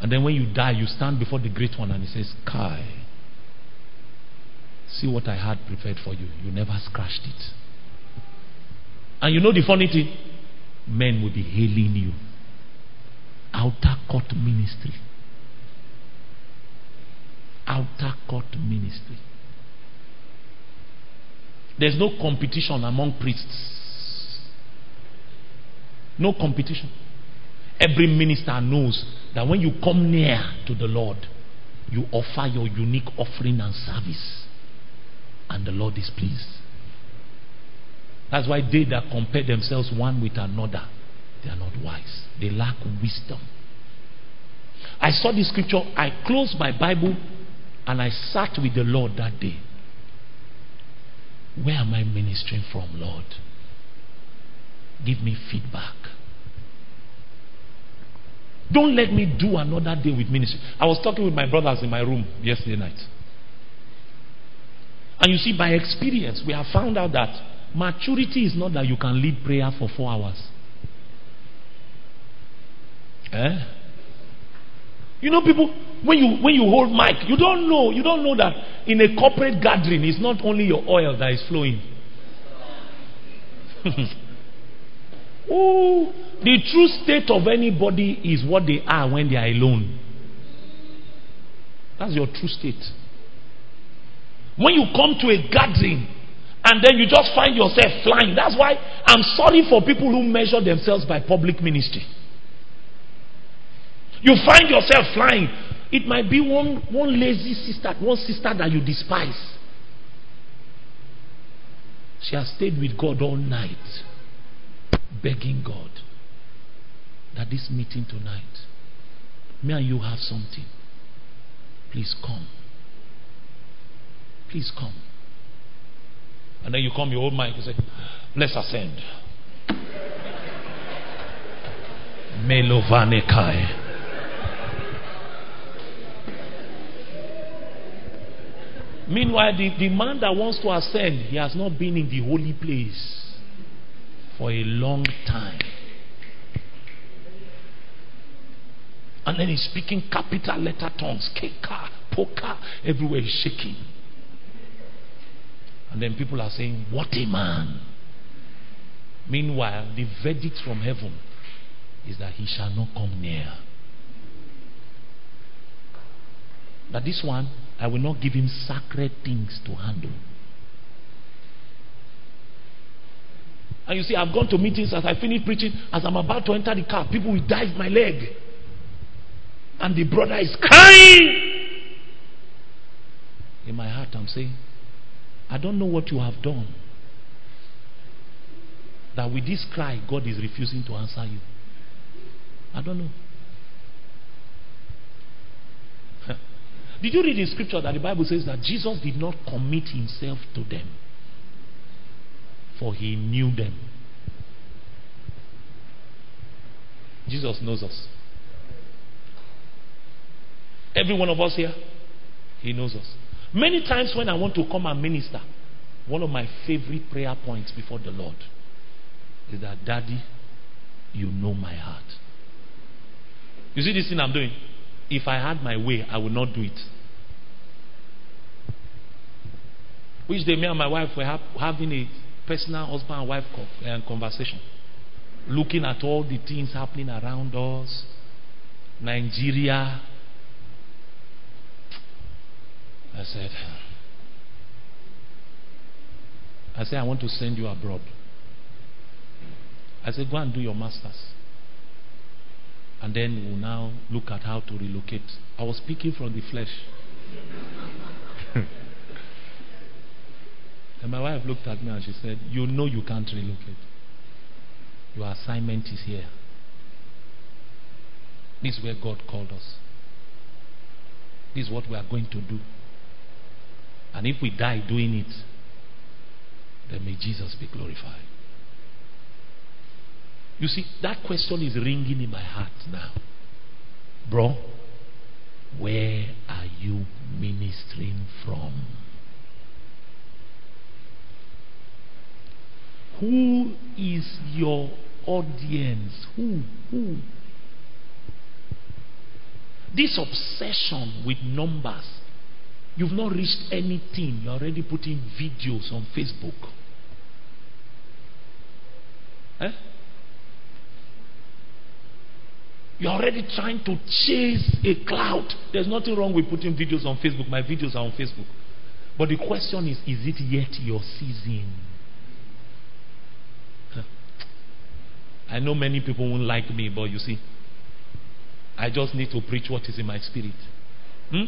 And then when you die, you stand before the great one and he says, Kai, see what I had prepared for you. You never scratched it. And you know the funny thing? Men will be hailing you. Outer court ministry. Outer court ministry. There's no competition among priests. No competition. Every minister knows that when you come near to the Lord, you offer your unique offering and service, and the Lord is pleased. That's why they that compare themselves one with another, they are not wise. They lack wisdom. I saw this scripture, I closed my Bible and I sat with the Lord that day. Where am I ministering from, Lord? Give me feedback. Don't let me do another day with ministry. I was talking with my brothers in my room yesterday night. And you see, by experience, we have found out that Maturity is not that you can lead prayer for four hours. Eh? You know, people, when you when you hold mic, you don't know, you don't know that in a corporate gathering, it's not only your oil that is flowing. oh, the true state of anybody is what they are when they are alone. That's your true state. When you come to a gathering, and then you just find yourself flying. That's why I'm sorry for people who measure themselves by public ministry. You find yourself flying. It might be one, one lazy sister, one sister that you despise. She has stayed with God all night, begging God that this meeting tonight, me and you have something. Please come. Please come. And then you come, you hold mic, you say, Let's ascend. Melovanekai. Meanwhile, the, the man that wants to ascend, he has not been in the holy place for a long time. And then he's speaking capital letter tongues. Keka, poka, everywhere he's shaking. And then people are saying, What a man. Meanwhile, the verdict from heaven is that he shall not come near. That this one, I will not give him sacred things to handle. And you see, I've gone to meetings as I finish preaching, as I'm about to enter the car, people will dive my leg. And the brother is crying. In my heart, I'm saying, I don't know what you have done. That with this cry, God is refusing to answer you. I don't know. Did you read in scripture that the Bible says that Jesus did not commit himself to them? For he knew them. Jesus knows us. Every one of us here, he knows us. Many times when I want to come and minister, one of my favorite prayer points before the Lord is that, Daddy, you know my heart. You see this thing I'm doing? If I had my way, I would not do it. Which day, me and my wife were ha- having a personal husband and wife co- uh, conversation, looking at all the things happening around us, Nigeria. I said, I said, I want to send you abroad. I said, go and do your master's. And then we'll now look at how to relocate. I was speaking from the flesh. and my wife looked at me and she said, You know you can't relocate. Your assignment is here. This is where God called us. This is what we are going to do. And if we die doing it, then may Jesus be glorified. You see, that question is ringing in my heart now. Bro, where are you ministering from? Who is your audience? Who? Who? This obsession with numbers. You've not reached anything. You're already putting videos on Facebook. Eh? You're already trying to chase a cloud. There's nothing wrong with putting videos on Facebook. My videos are on Facebook. But the question is is it yet your season? I know many people won't like me, but you see, I just need to preach what is in my spirit. Hmm?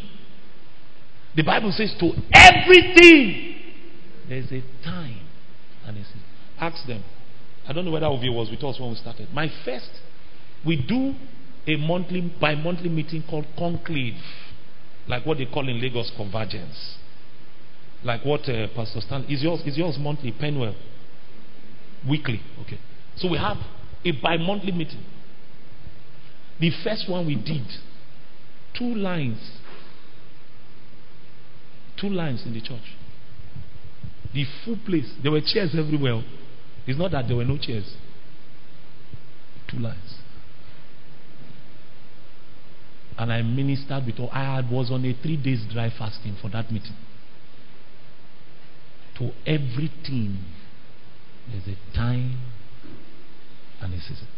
The Bible says to everything there's a time and a season. Ask them. I don't know whether you was with us when we started. My first, we do a monthly bi monthly meeting called conclave, like what they call in Lagos convergence, like what uh, Pastor Stan is yours is yours monthly Penwell weekly. Okay, so we have a bi monthly meeting. The first one we did two lines, two lines in the church. The full place. There were chairs everywhere. It's not that there were no chairs. Two lines. And I ministered with all. I was on a three days dry fasting for that meeting. To everything, there's a time and a season.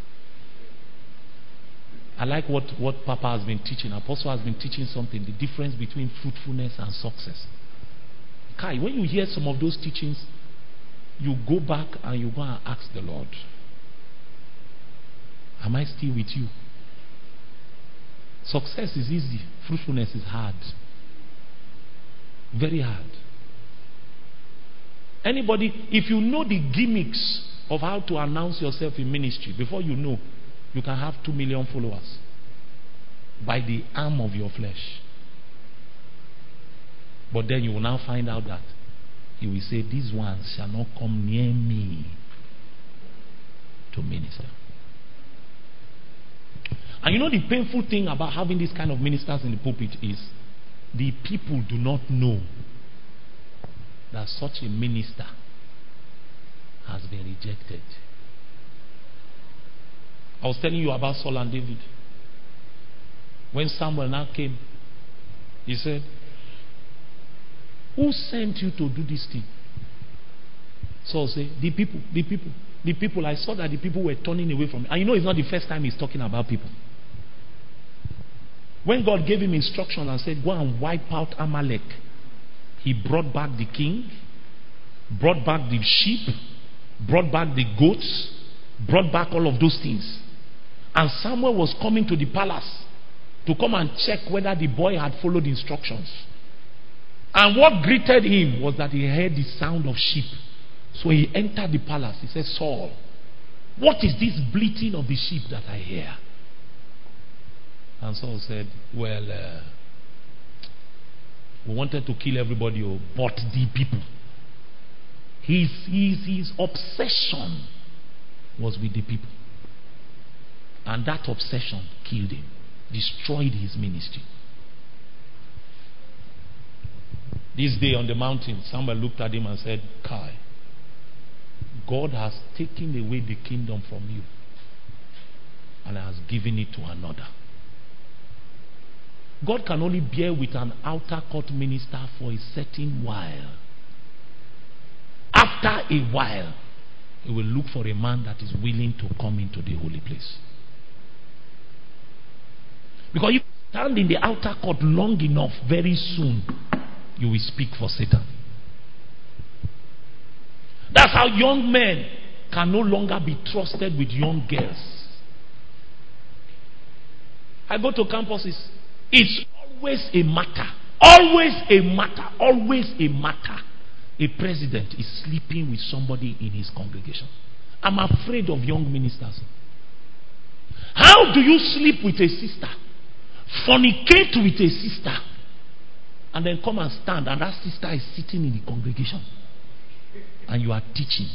I like what, what Papa has been teaching. Apostle has been teaching something the difference between fruitfulness and success. Kai, when you hear some of those teachings, you go back and you go and ask the Lord, Am I still with you? Success is easy, fruitfulness is hard. Very hard. Anybody, if you know the gimmicks of how to announce yourself in ministry, before you know, you can have two million followers by the arm of your flesh. But then you will now find out that he will say, These ones shall not come near me to minister. And you know the painful thing about having this kind of ministers in the pulpit is the people do not know that such a minister has been rejected. I was telling you about Saul and David. When Samuel now came, he said, Who sent you to do this thing? Saul said, The people, the people, the people. I saw that the people were turning away from me. And you know, it's not the first time he's talking about people. When God gave him instruction and said, Go and wipe out Amalek, he brought back the king, brought back the sheep, brought back the goats, brought back all of those things. And Samuel was coming to the palace to come and check whether the boy had followed instructions. And what greeted him was that he heard the sound of sheep. So he entered the palace. He said, Saul, what is this bleating of the sheep that I hear? And Saul said, Well, uh, we wanted to kill everybody, oh, but the people. His, his, his obsession was with the people. And that obsession killed him, destroyed his ministry. This day on the mountain, someone looked at him and said, Kai, God has taken away the kingdom from you and has given it to another. God can only bear with an outer court minister for a certain while. After a while, he will look for a man that is willing to come into the holy place. Because if you stand in the outer court long enough, very soon you will speak for Satan. That's how young men can no longer be trusted with young girls. I go to campuses. It's always a matter. Always a matter. Always a matter. A president is sleeping with somebody in his congregation. I'm afraid of young ministers. How do you sleep with a sister? Fornicate with a sister and then come and stand, and that sister is sitting in the congregation, and you are teaching.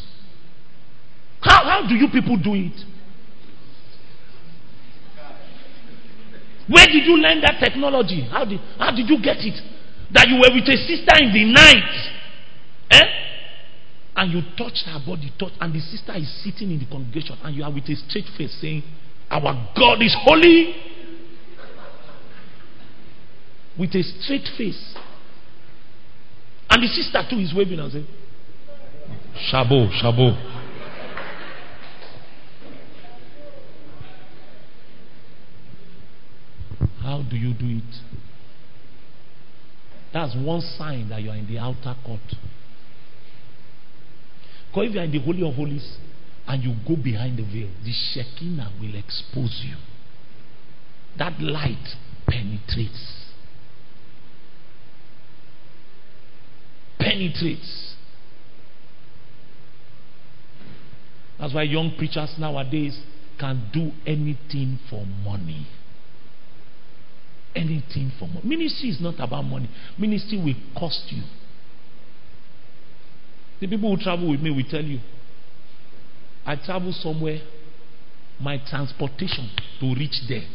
How, how do you people do it? Where did you learn that technology? How did, how did you get it? That you were with a sister in the night. Eh? And you touched her body, touch, and the sister is sitting in the congregation, and you are with a straight face saying, Our God is holy with a straight face. And the sister too is waving and saying, Shabo, Shabo. How do you do it? That's one sign that you are in the outer court. Because if you are in the Holy of Holies and you go behind the veil, the Shekinah will expose you. That light penetrates. penetrates. That's why young preachers nowadays can do anything for money. Anything for money. Ministry is not about money. Ministry will cost you. The people who travel with me will tell you. I travel somewhere, my transportation to reach there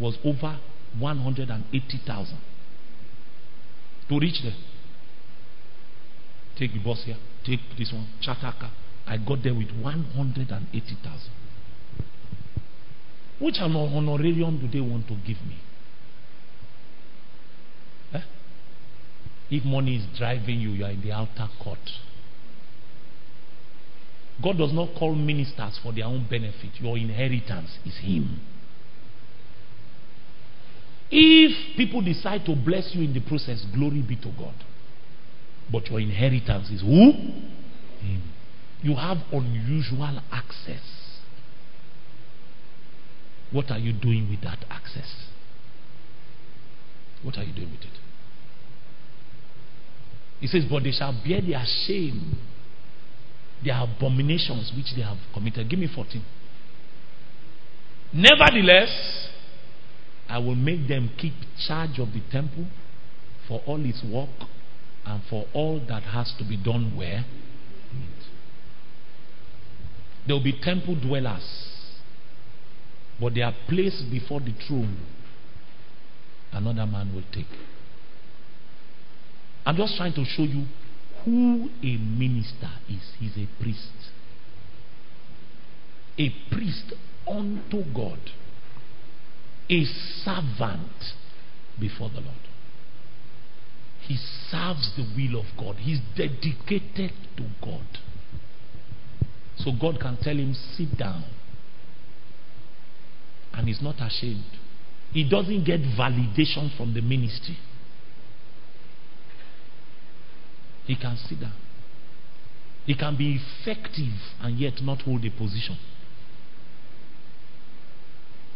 was over 180,000. To reach there. Take the bus here. Take this one. Charter car. I got there with 180,000. Which honorarium do they want to give me? Eh? If money is driving you, you are in the outer court. God does not call ministers for their own benefit. Your inheritance is Him. If people decide to bless you in the process, glory be to God. But your inheritance is who? Him. You have unusual access. What are you doing with that access? What are you doing with it? He says, But they shall bear their shame, their abominations which they have committed. Give me 14. Nevertheless, I will make them keep charge of the temple for all its work and for all that has to be done where? There will be temple dwellers, but their place before the throne, another man will take. I'm just trying to show you who a minister is. He's a priest. A priest unto God. a servant before the Lord. He serves the will of God. He's dedicated to God. So God can tell him, sit down. And he's not ashamed. He doesn't get validation from the ministry. He can sit down. He can be effective and yet not hold a position.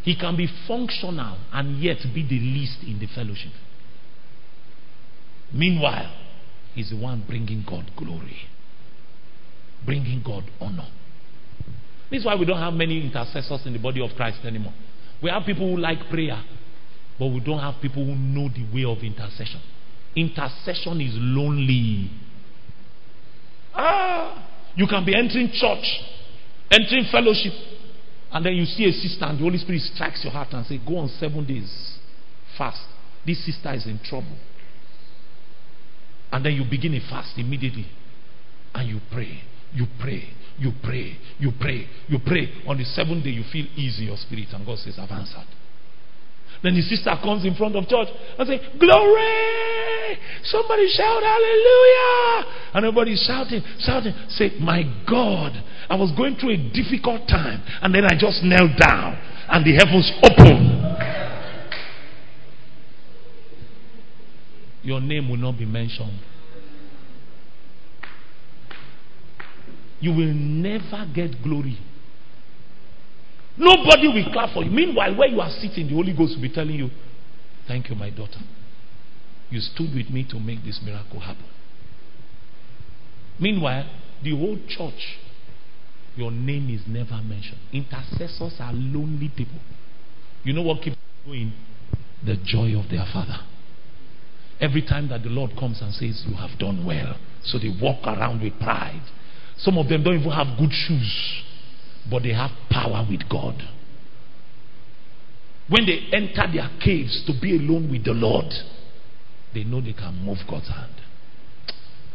He can be functional and yet be the least in the fellowship. Meanwhile, he's the one bringing God glory, bringing God honor. This is why we don't have many intercessors in the body of Christ anymore. We have people who like prayer, but we don't have people who know the way of intercession. Intercession is lonely. Ah, you can be entering church, entering fellowship, and then you see a sister, and the Holy Spirit strikes your heart and say, "Go on seven days fast." This sister is in trouble, and then you begin a fast immediately, and you pray, you pray, you pray, you pray, you pray. On the seventh day, you feel easy in your spirit, and God says, "I've answered." Then the sister comes in front of church and say, Glory! Somebody shout hallelujah! And everybody's shouting, shouting. Say, My God, I was going through a difficult time. And then I just knelt down and the heavens opened. Your name will not be mentioned. You will never get glory Nobody will clap for you. Meanwhile, where you are sitting, the Holy Ghost will be telling you, Thank you, my daughter. You stood with me to make this miracle happen. Meanwhile, the whole church, your name is never mentioned. Intercessors are lonely people. You know what keeps them going? The joy of their father. Every time that the Lord comes and says, You have done well. So they walk around with pride. Some of them don't even have good shoes but they have power with God. When they enter their caves to be alone with the Lord, they know they can move God's hand.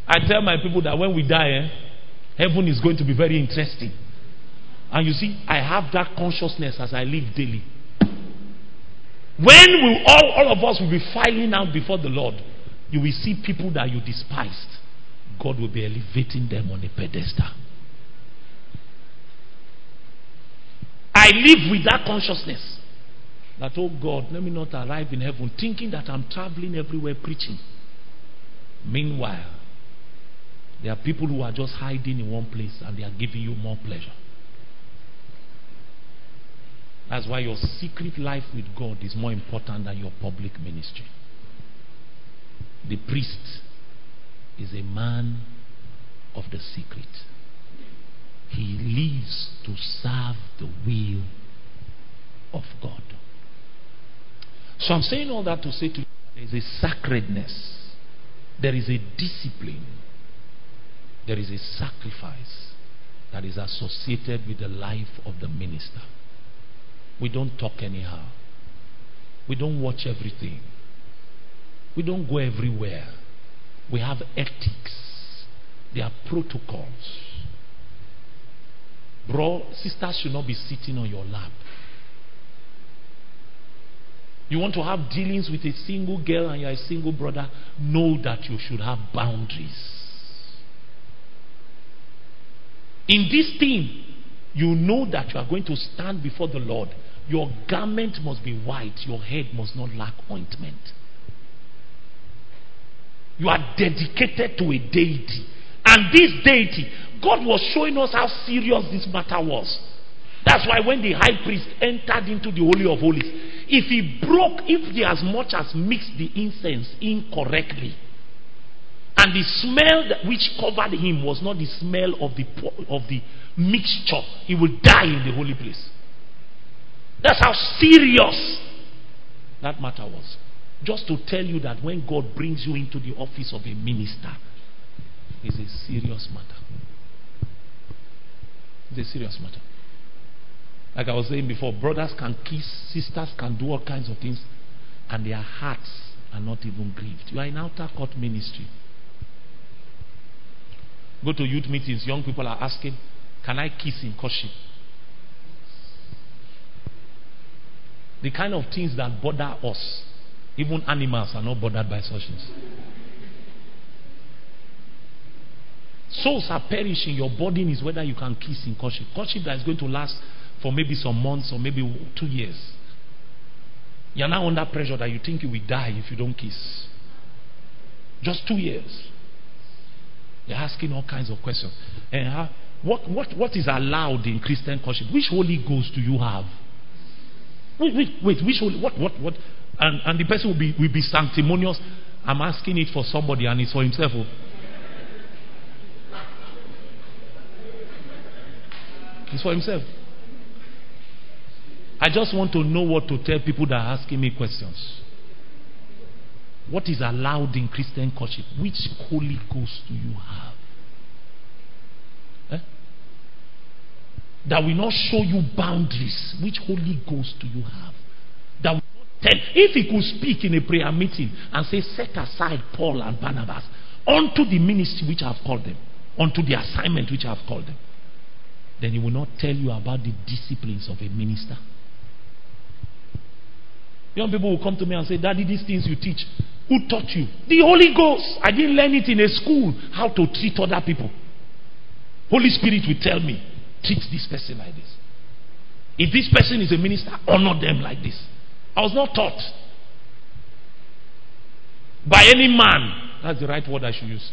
I tell my people that when we die, eh, heaven is going to be very interesting. And you see, I have that consciousness as I live daily. When we all, all of us will be filing out before the Lord, you will see people that you despised. God will be elevating them on a pedestal. I live with that consciousness. That, oh God, let me not arrive in heaven thinking that I'm traveling everywhere preaching. Meanwhile, there are people who are just hiding in one place and they are giving you more pleasure. That's why your secret life with God is more important than your public ministry. The priest is a man of the secret. He lives to serve the will of God. So I'm saying all that to say to you there is a sacredness, there is a discipline, there is a sacrifice that is associated with the life of the minister. We don't talk anyhow. We don't watch everything. We don't go everywhere. We have ethics. There are protocols. Bro, sisters should not be sitting on your lap. You want to have dealings with a single girl and you're a single brother, know that you should have boundaries. In this thing, you know that you are going to stand before the Lord. Your garment must be white, your head must not lack ointment. You are dedicated to a deity. And this deity, God was showing us how serious this matter was. That's why when the high priest entered into the Holy of Holies, if he broke, if he as much as mixed the incense incorrectly, and the smell which covered him was not the smell of the, of the mixture, he would die in the holy place. That's how serious that matter was. Just to tell you that when God brings you into the office of a minister, it's a serious matter. It's a serious matter. Like I was saying before, brothers can kiss, sisters can do all kinds of things, and their hearts are not even grieved. You are in outer court ministry. Go to youth meetings, young people are asking, Can I kiss in courtship? The kind of things that bother us, even animals are not bothered by such things. Souls are perishing. Your burden is whether you can kiss in courtship. Courtship that is going to last for maybe some months or maybe two years. You're now under pressure that you think you will die if you don't kiss. Just two years. You're asking all kinds of questions. And how, what, what, what is allowed in Christian courtship? Which Holy Ghost do you have? Wait, wait, wait which Holy, what, what, what? And, and the person will be, will be sanctimonious. I'm asking it for somebody and it's for himself. Oh. It's for himself. I just want to know what to tell people that are asking me questions. What is allowed in Christian courtship? Which Holy Ghost do you have? Eh? That will not show you boundaries. Which Holy Ghost do you have? That will not tell. If he could speak in a prayer meeting and say, Set aside Paul and Barnabas unto the ministry which I have called them, unto the assignment which I have called them, then he will not tell you about the disciplines of a minister. Young people will come to me and say, Daddy, these things you teach, who taught you? The Holy Ghost. I didn't learn it in a school how to treat other people. Holy Spirit will tell me, treat this person like this. If this person is a minister, honor them like this. I was not taught by any man. That's the right word I should use.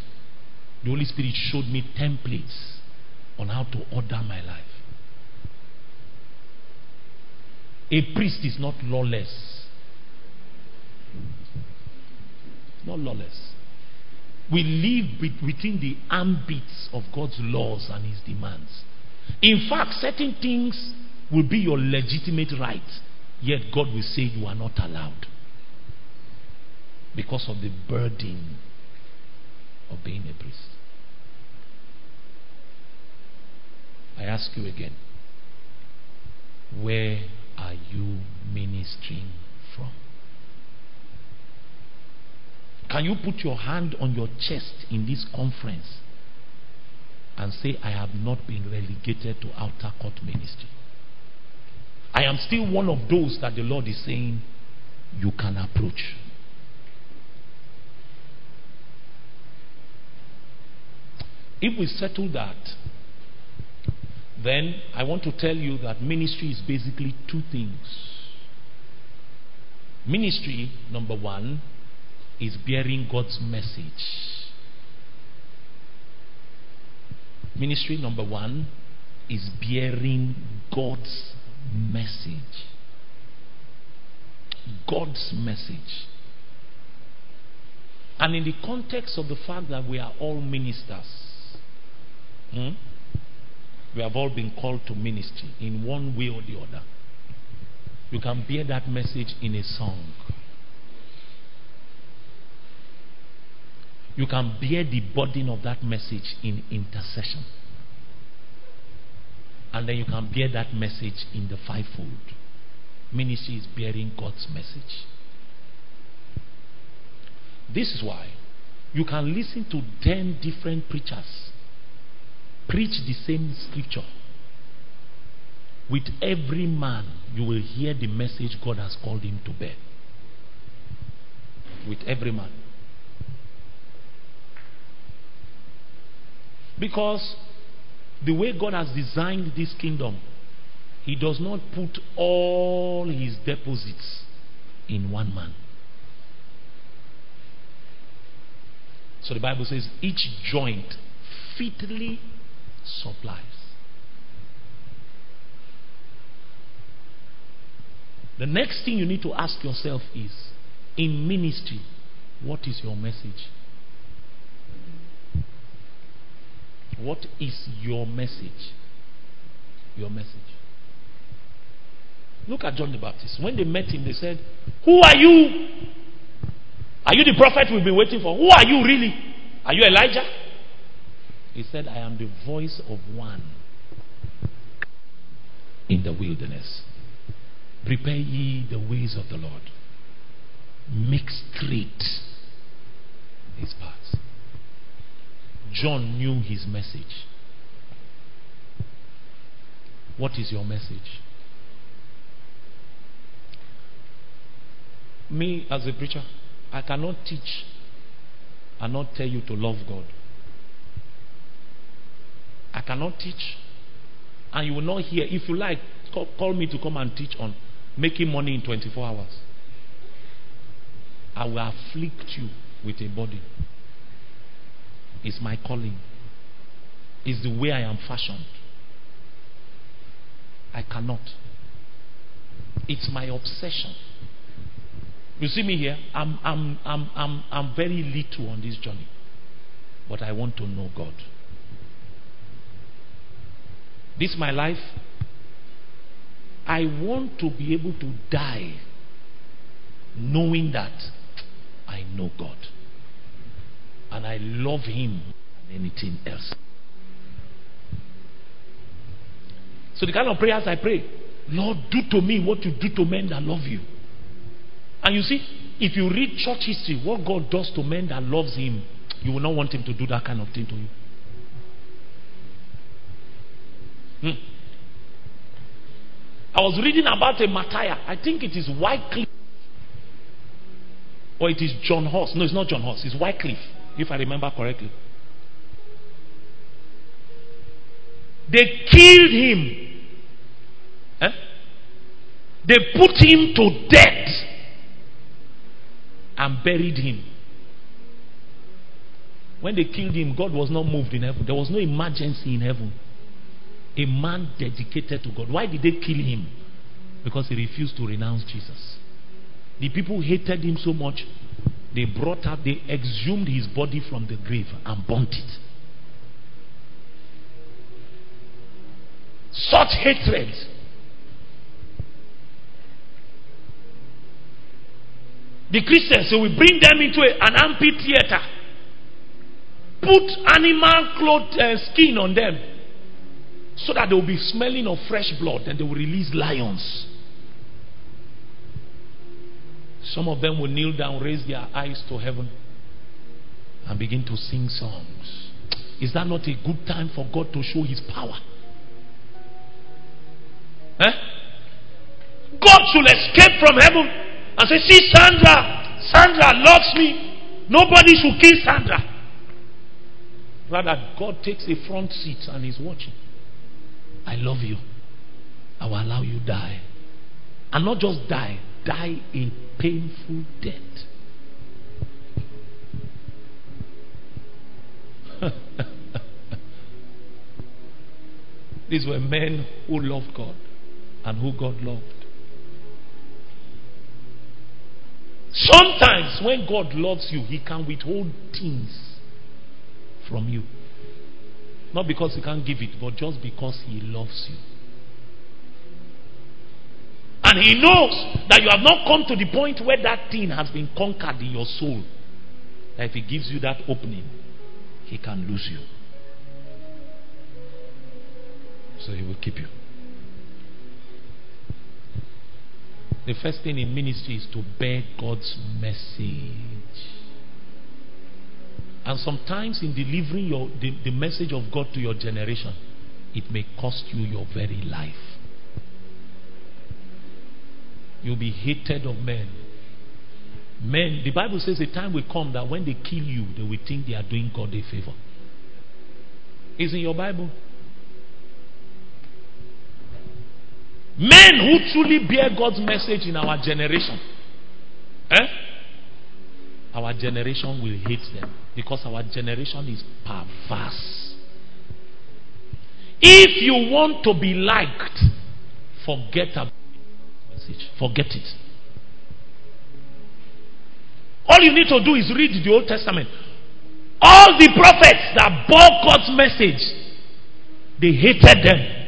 The Holy Spirit showed me templates on how to order my life. A priest is not lawless. Not lawless. We live within the ambits of God's laws and His demands. In fact, certain things will be your legitimate right, yet God will say you are not allowed because of the burden of being a priest. I ask you again where are you ministering from? Can you put your hand on your chest in this conference and say, I have not been relegated to outer court ministry? I am still one of those that the Lord is saying you can approach. If we settle that, then I want to tell you that ministry is basically two things. Ministry, number one, is bearing God's message. Ministry number one is bearing God's message. God's message. And in the context of the fact that we are all ministers, hmm, we have all been called to ministry in one way or the other. You can bear that message in a song. You can bear the burden of that message in intercession. And then you can bear that message in the fivefold. Ministry is bearing God's message. This is why you can listen to 10 different preachers preach the same scripture. With every man, you will hear the message God has called him to bear. With every man. Because the way God has designed this kingdom, He does not put all His deposits in one man. So the Bible says each joint fitly supplies. The next thing you need to ask yourself is in ministry, what is your message? What is your message? Your message. Look at John the Baptist. When they met him, they said, Who are you? Are you the prophet we've been waiting for? Who are you really? Are you Elijah? He said, I am the voice of one in the wilderness. Prepare ye the ways of the Lord. Make straight his paths. John knew his message. What is your message? me as a preacher, I cannot teach and not tell you to love God. I cannot teach and you will not hear. If you like, call, call me to come and teach on making money in 24 hours. I will afflict you with a body. It's my calling. It's the way I am fashioned. I cannot. It's my obsession. You see me here? I'm, I'm, I'm, I'm, I'm very little on this journey. But I want to know God. This my life. I want to be able to die knowing that I know God. And I love Him than anything else. So the kind of prayers I pray, Lord, do to me what you do to men that love you. And you see, if you read church history, what God does to men that loves him, you will not want him to do that kind of thing to you. Hmm. I was reading about a Matthias. I think it is Wycliffe. Or it is John Huss. No, it's not John Huss. It's Wycliffe, if I remember correctly. They killed him. Eh? They put him to death and buried him. When they killed him, God was not moved in heaven. There was no emergency in heaven. A man dedicated to God. Why did they kill him? Because he refused to renounce Jesus. The people hated him so much, they brought out, they exhumed his body from the grave and burnt it. Such hatred. The Christians, so we bring them into a, an amphitheater, put animal cloth uh, skin on them, so that they will be smelling of fresh blood, and they will release lions. Some of them will kneel down, raise their eyes to heaven, and begin to sing songs. Is that not a good time for God to show His power? Eh? God should escape from heaven and say, See, Sandra, Sandra loves me. Nobody should kill Sandra. Rather, God takes a front seat and is watching. I love you. I will allow you die. And not just die, die a painful death. These were men who loved God and who God loved. Sometimes, when God loves you, He can withhold things from you. Not because He can't give it, but just because He loves you. And He knows that you have not come to the point where that thing has been conquered in your soul. That if He gives you that opening, He can lose you. So He will keep you. The first thing in ministry is to bear God's message. And sometimes in delivering your, the, the message of God to your generation, it may cost you your very life. You'll be hated of men. Men, the Bible says a time will come that when they kill you, they will think they are doing God a favor. Is in your Bible. Men who truly bear God's message in our generation, eh? Our generation will hate them because our generation is perverse. If you want to be liked, forget about message. Forget it. All you need to do is read the Old Testament. All the prophets that bore God's message, they hated them.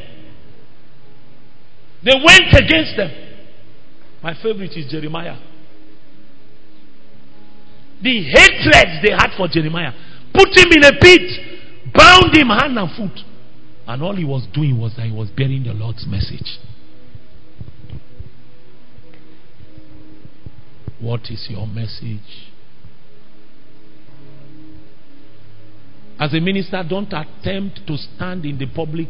They went against them. My favorite is Jeremiah. The hatred they had for Jeremiah put him in a pit, bound him hand and foot. And all he was doing was that he was bearing the Lord's message. What is your message? As a minister, don't attempt to stand in the public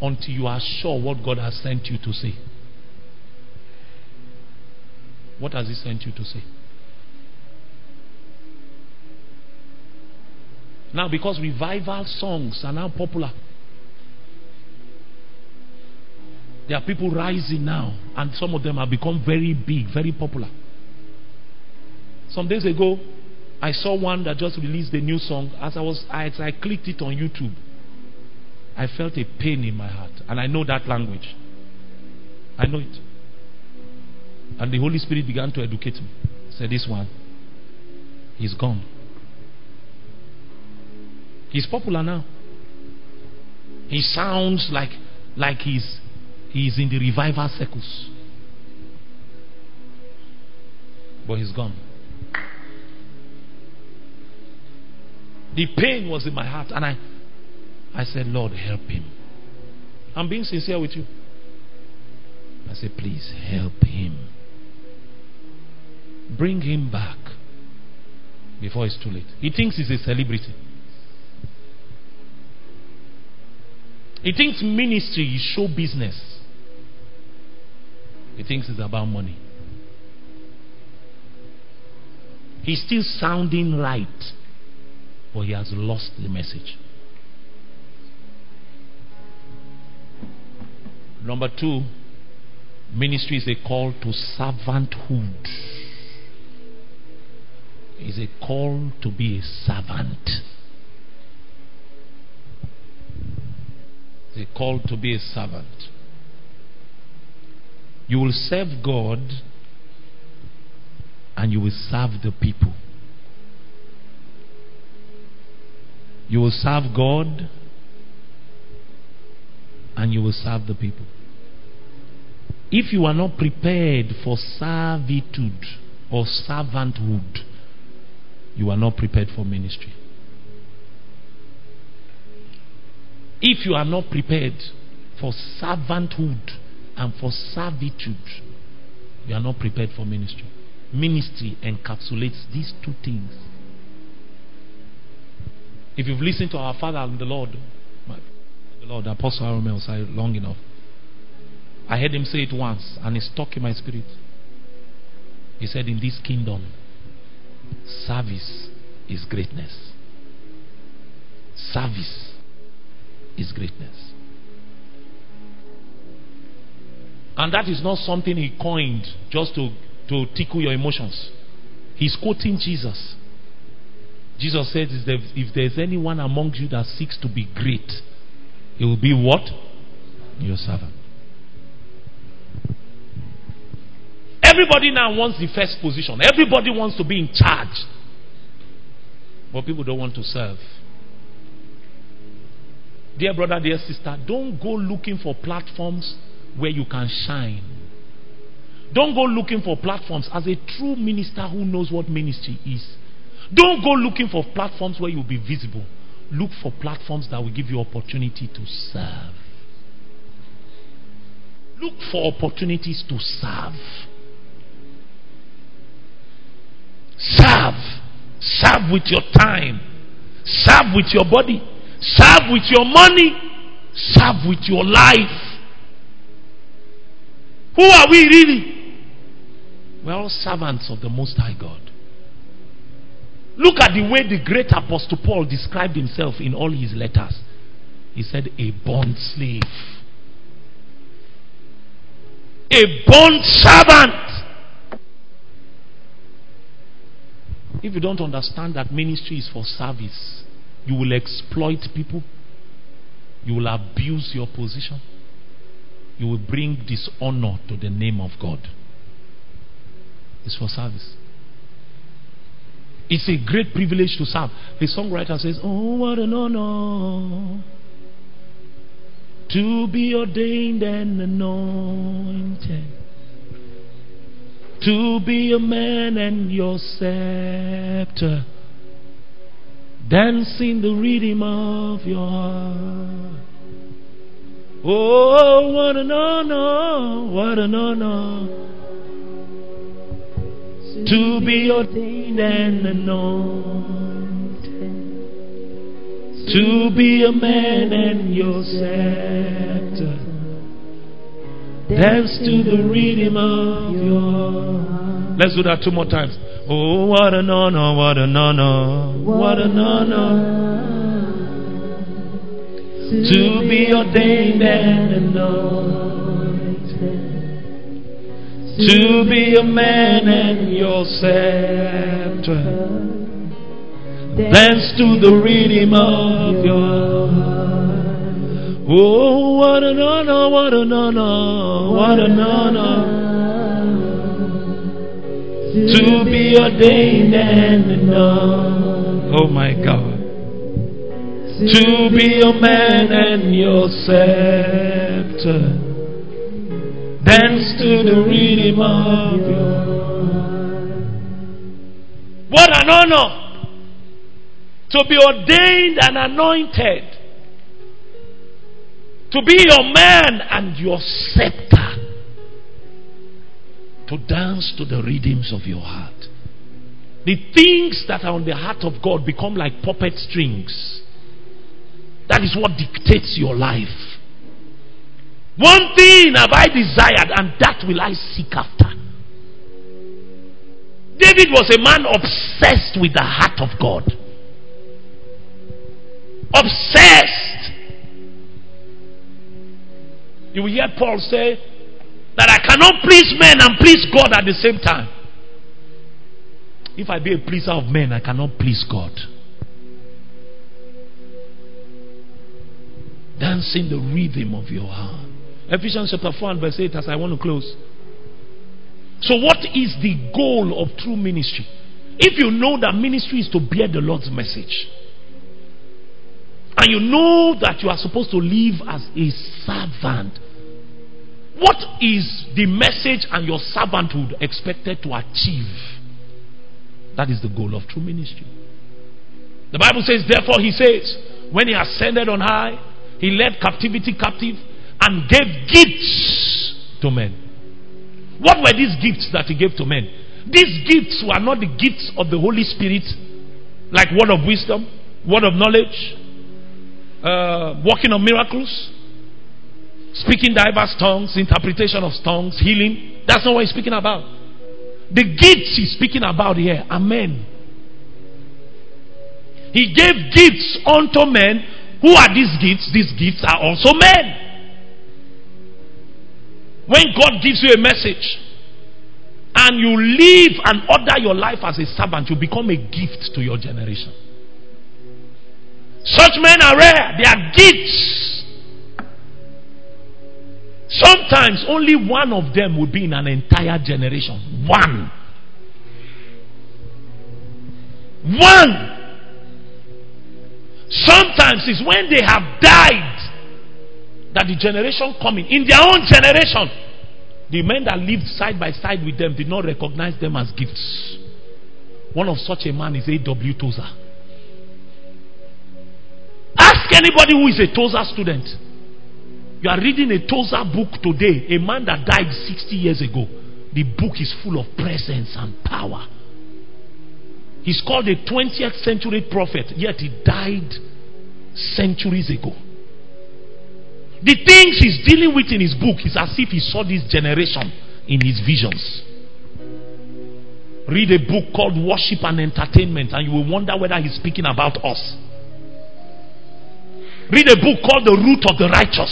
until you are sure what God has sent you to say. What has He sent you to say? Now, because revival songs are now popular, there are people rising now, and some of them have become very big, very popular. Some days ago, I saw one that just released a new song. As I was, as I clicked it on YouTube, I felt a pain in my heart, and I know that language. I know it. And the Holy Spirit began to educate me. Said, This one, he's gone. He's popular now. He sounds like like he's he's in the revival circles. But he's gone. The pain was in my heart, and I I said, Lord, help him. I'm being sincere with you. I said, please help him. Bring him back before it's too late. He thinks he's a celebrity. He thinks ministry is show business. He thinks it's about money. He's still sounding right, but he has lost the message. Number two, ministry is a call to servanthood. Is a call to be a servant. It's a call to be a servant. You will serve God and you will serve the people. You will serve God and you will serve the people. If you are not prepared for servitude or servanthood, you are not prepared for ministry. If you are not prepared for servanthood and for servitude, you are not prepared for ministry. Ministry encapsulates these two things. If you've listened to our Father and the Lord, the Lord, Apostle Arome, long enough, I heard him say it once, and it stuck in my spirit. He said, In this kingdom, service is greatness. Service is greatness. And that is not something he coined just to, to tickle your emotions. He's quoting Jesus. Jesus said, If there's anyone among you that seeks to be great, he will be what? Your servant. Everybody now wants the first position. Everybody wants to be in charge. But people don't want to serve. Dear brother, dear sister, don't go looking for platforms where you can shine. Don't go looking for platforms as a true minister who knows what ministry is. Don't go looking for platforms where you'll be visible. Look for platforms that will give you opportunity to serve. Look for opportunities to serve. Serve. Serve with your time. Serve with your body. Serve with your money. Serve with your life. Who are we really? We're all servants of the Most High God. Look at the way the great Apostle Paul described himself in all his letters. He said, A bond slave, a bond servant. If you don't understand that ministry is for service, you will exploit people, you will abuse your position, you will bring dishonor to the name of God. It's for service. It's a great privilege to serve. The songwriter says, Oh, what an honor to be ordained and anointed to be a man and your scepter, dancing the rhythm of your heart. Oh, what an honor, what an honor to be ordained and anointed, to be a man and your scepter Dance to the rhythm of your heart. Let's do that two more times. Oh, what an honor, what an honor, what an honor to be ordained and anointed, to be a man and your scepter, dance to the rhythm of your heart. Oh, what an honor, what an honor, what an honor to be ordained and anointed. Oh my God. To be a man and your scepter. Dance to the rhythm of your What an honor to be ordained and anointed. To be your man and your scepter to dance to the rhythms of your heart. The things that are on the heart of God become like puppet strings. That is what dictates your life. One thing have I desired, and that will I seek after. David was a man obsessed with the heart of God. Obsessed. You will hear Paul say, that I cannot please men and please God at the same time. If I be a pleaser of men, I cannot please God. Dancing the rhythm of your heart. Ephesians chapter 4 and verse 8 as I want to close. So, what is the goal of true ministry? If you know that ministry is to bear the Lord's message, and you know that you are supposed to live as a servant, what is the message and your servanthood expected to achieve? That is the goal of true ministry. The Bible says, therefore, he says, when he ascended on high, he led captivity captive and gave gifts to men. What were these gifts that he gave to men? These gifts were not the gifts of the Holy Spirit, like word of wisdom, word of knowledge, uh, working of miracles, speaking diverse tongues, interpretation of tongues, healing. That's not what he's speaking about. The gifts he's speaking about here are men. He gave gifts unto men. Who are these gifts? These gifts are also men. When God gives you a message and you live and order your life as a servant, you become a gift to your generation. Such men are rare, they are gifts. Sometimes only one of them will be in an entire generation. One. One. Sometimes it's when they have died that the generation coming, in their own generation, the men that lived side by side with them did not recognize them as gifts. One of such a man is A.W. Tozer. Ask anybody who is a Tozer student. You are reading a Tozer book today, a man that died 60 years ago. The book is full of presence and power. He's called a 20th century prophet, yet he died centuries ago. The things he's dealing with in his book is as if he saw this generation in his visions. Read a book called Worship and Entertainment, and you will wonder whether he's speaking about us. Read a book called The Root of the Righteous,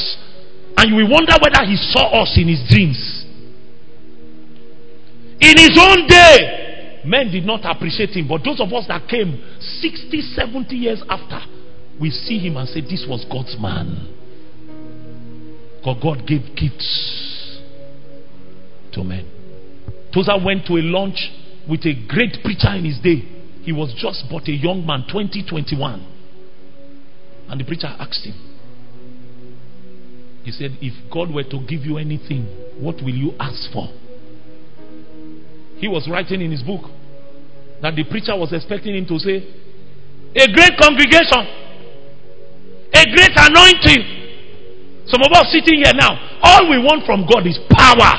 and you will wonder whether he saw us in his dreams. In his own day, men did not appreciate him, but those of us that came 60, 70 years after, we see him and say, This was God's man. Because God gave gifts to men. Tozer went to a lunch with a great preacher in his day. He was just but a young man, 20, 21. And the preacher asked him, He said, If God were to give you anything, what will you ask for? He was writing in his book that the preacher was expecting him to say, A great congregation, a great anointing. Some of us sitting here now, all we want from God is power.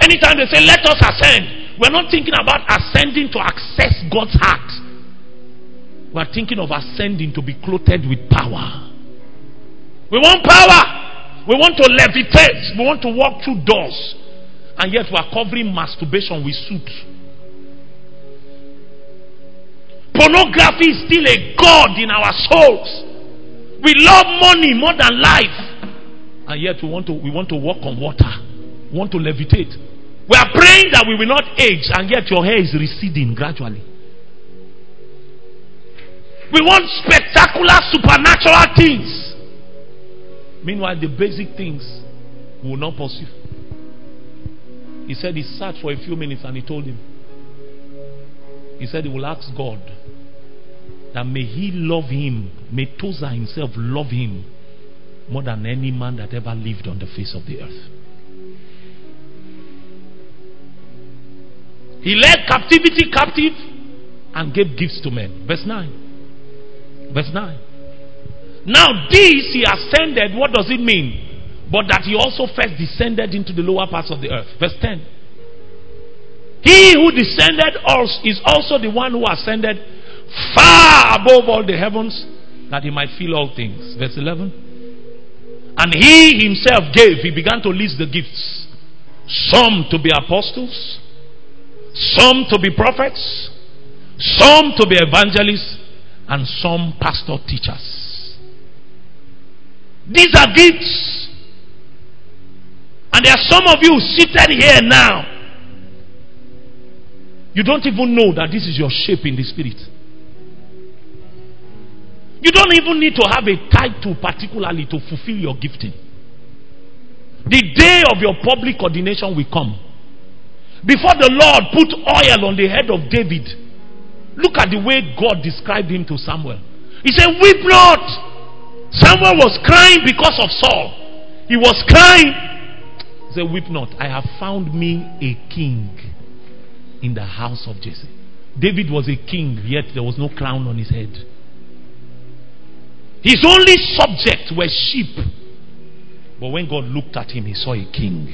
Anytime they say, Let us ascend, we're not thinking about ascending to access God's heart. We're thinking of ascending to be clothed with power. We want power. We want to levitate. We want to walk through doors. and yet we are covering masturbation with suit. Pornography is still a God in our souls. We love money more than life. And yet we want to we want to walk on water. We want to levitate. We are praying that we will not age, and yet your hair is receding gradually. We want spectacular supernatural things. Meanwhile, the basic things will not pursue. He said he sat for a few minutes and he told him. He said he will ask God that may he love him, may Toza himself love him more than any man that ever lived on the face of the earth. He led captivity captive and gave gifts to men. Verse 9. Verse 9. Now, this he ascended, what does it mean? But that he also first descended into the lower parts of the earth. Verse 10. He who descended also is also the one who ascended far above all the heavens that he might fill all things. Verse 11. And he himself gave, he began to list the gifts. Some to be apostles, some to be prophets, some to be evangelists, and some pastor teachers. These are gifts. And there are some of you seated here now. You don't even know that this is your shape in the spirit. You don't even need to have a title particularly to fulfill your gifting. The day of your public ordination will come. Before the Lord put oil on the head of David, look at the way God described him to Samuel. He said, Weep not. Samuel was crying because of Saul. He was crying. He said, Weep not. I have found me a king in the house of Jesse. David was a king, yet there was no crown on his head. His only subject were sheep. But when God looked at him, he saw a king.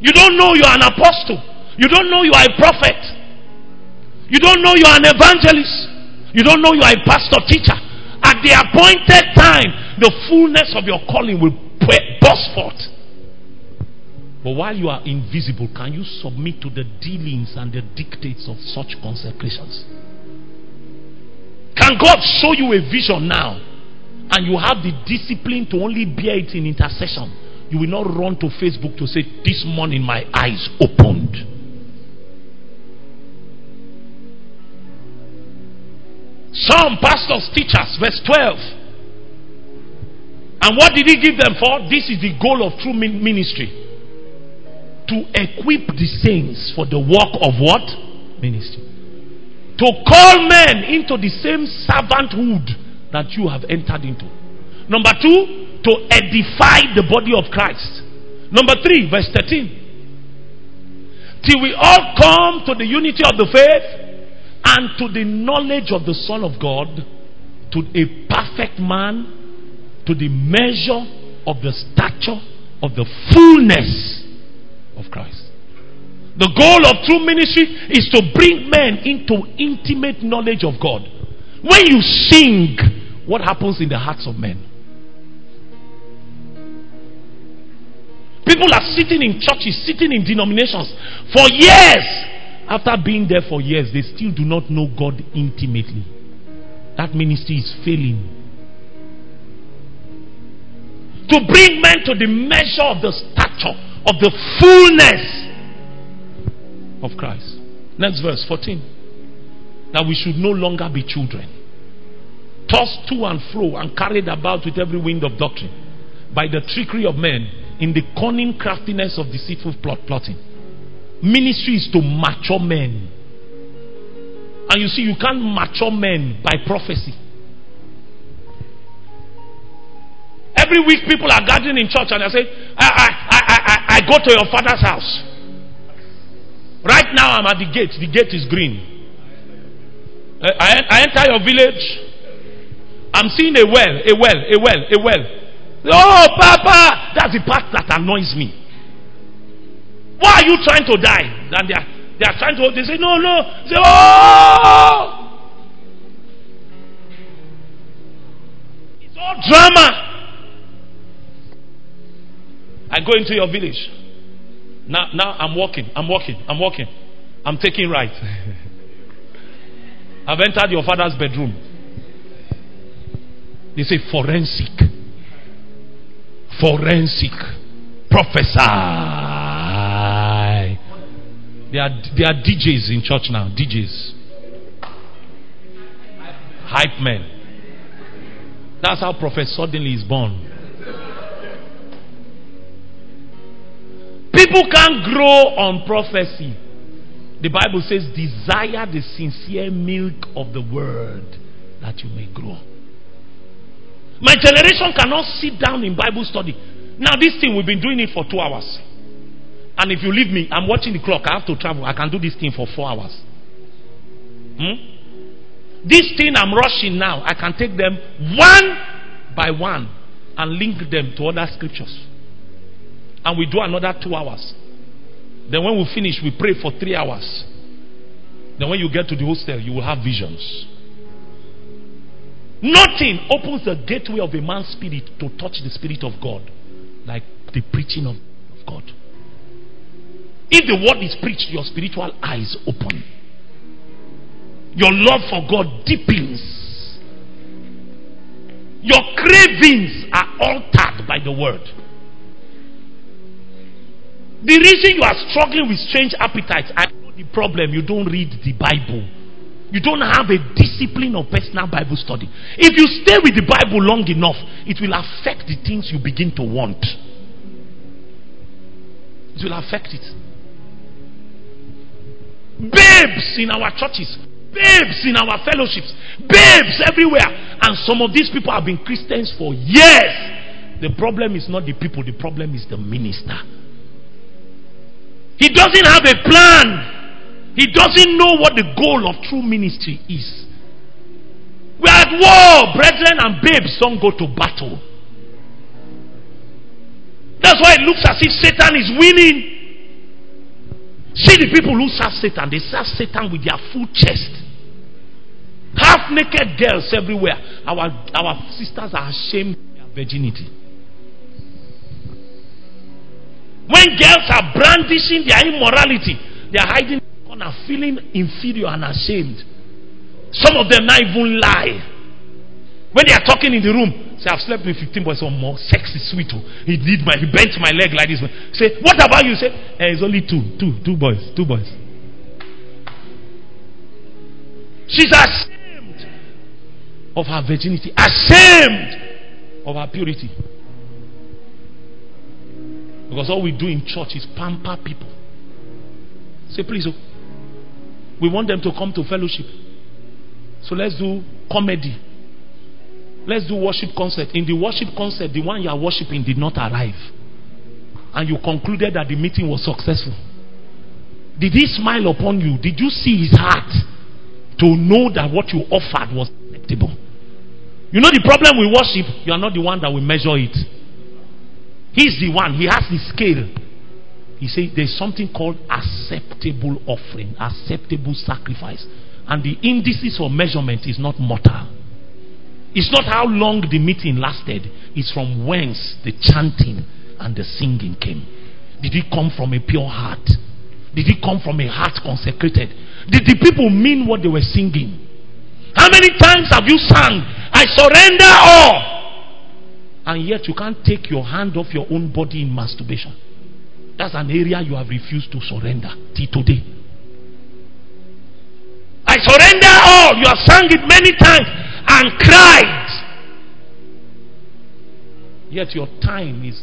You don't know you are an apostle. You don't know you are a prophet. You don't know you are an evangelist. You don't know you are a pastor teacher. At the appointed time, the fullness of your calling will burst forth. But while you are invisible, can you submit to the dealings and the dictates of such consecrations? Can God show you a vision now and you have the discipline to only bear it in intercession? You will not run to Facebook to say, This morning my eyes opened. Some pastors, teachers, verse 12. And what did he give them for? This is the goal of true ministry. To equip the saints for the work of what? Ministry. To call men into the same servanthood that you have entered into. Number two, to edify the body of Christ. Number 3, verse 13. Till we all come to the unity of the faith and to the knowledge of the Son of God, to a perfect man, to the measure of the stature of the fullness of Christ. The goal of true ministry is to bring men into intimate knowledge of God. When you sing, what happens in the hearts of men? People are sitting in churches, sitting in denominations for years. After being there for years, they still do not know God intimately. That ministry is failing. To bring men to the measure of the stature, of the fullness of Christ. Next verse 14. That we should no longer be children, tossed to and fro and carried about with every wind of doctrine by the trickery of men in the cunning craftiness of deceitful plot plotting. Ministry is to mature men. And you see, you can't mature men by prophecy. Every week, people are gathering in church and they say, I, I, I, I, I go to your father's house. Right now, I'm at the gate. The gate is green. I, I enter your village. I'm seeing a well, a well, a well, a well. Oh, Papa! That's the part that annoys me. Why are you trying to die? And they are, they are trying to, they say, no, no. They say, oh! It's all drama. I go into your village. Now, now I'm walking. I'm walking. I'm walking. I'm taking right. I've entered your father's bedroom. They say forensic. Forensic. Prophesy. There are, there are DJs in church now. DJs. Hype men. That's how prophet suddenly is born. People can't grow on prophecy. The Bible says, desire the sincere milk of the word that you may grow. My generation cannot sit down in Bible study. Now, this thing, we've been doing it for two hours. And if you leave me, I'm watching the clock. I have to travel. I can do this thing for four hours. Hmm? This thing I'm rushing now, I can take them one by one and link them to other scriptures. And we do another two hours. Then when we finish, we pray for three hours. Then when you get to the hostel, you will have visions. Nothing opens the gateway of a man's spirit to touch the spirit of God like the preaching of, of God. If the word is preached, your spiritual eyes open. Your love for God deepens. Your cravings are altered by the word. The reason you are struggling with strange appetites, I know the problem. You don't read the Bible. You don't have a discipline of personal Bible study. If you stay with the Bible long enough, it will affect the things you begin to want. It will affect it. Babes in our churches, babes in our fellowships, babes everywhere. And some of these people have been Christians for years. The problem is not the people, the problem is the minister. He doesn't have a plan. He doesn't know what the goal of true ministry is. We are at war. Brethren and babes don't go to battle. That's why it looks as if Satan is winning. See the people who serve Satan, they serve Satan with their full chest. Half naked girls everywhere. Our, our sisters are ashamed of their virginity. When girls are brandishing their immorality, they are hiding in the corner, feeling inferior and ashamed. Some of them not even lie. When they are talking in the room, say, I've slept with 15 boys or more. Sex is sweet. Oh. He did my, he bent my leg like this. Say, what about you? Say, eh, it's only two, two, two boys, two boys. She's ashamed of her virginity, ashamed of her purity. Because all we do in church is pamper people. Say, please, oh, we want them to come to fellowship. So let's do comedy. Let's do worship concert. In the worship concert, the one you are worshiping did not arrive. And you concluded that the meeting was successful. Did he smile upon you? Did you see his heart to know that what you offered was acceptable? You know the problem with worship? You are not the one that will measure it. He's the one, he has the scale. He said there's something called acceptable offering, acceptable sacrifice. And the indices for measurement is not mortal. It's not how long the meeting lasted, it's from whence the chanting and the singing came. Did it come from a pure heart? Did it come from a heart consecrated? Did the people mean what they were singing? How many times have you sung, I surrender all? And yet you can't take your hand off your own body in masturbation. That's an area you have refused to surrender till today. I surrender all. You have sung it many times and cried. Yet your time is,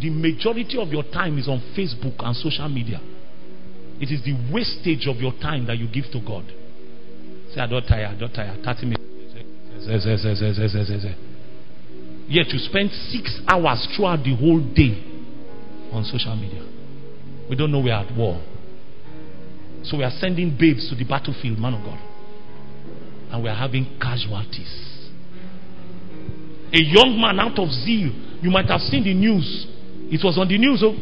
the majority of your time is on Facebook and social media. It is the wastage of your time that you give to God. Say, I don't tire, I don't tire. 30 minutes. Yet you spend six hours throughout the whole day on social media. We don't know we're at war. So we are sending babes to the battlefield, man of God. And we are having casualties. A young man out of zeal. You might have seen the news. It was on the news. Oh,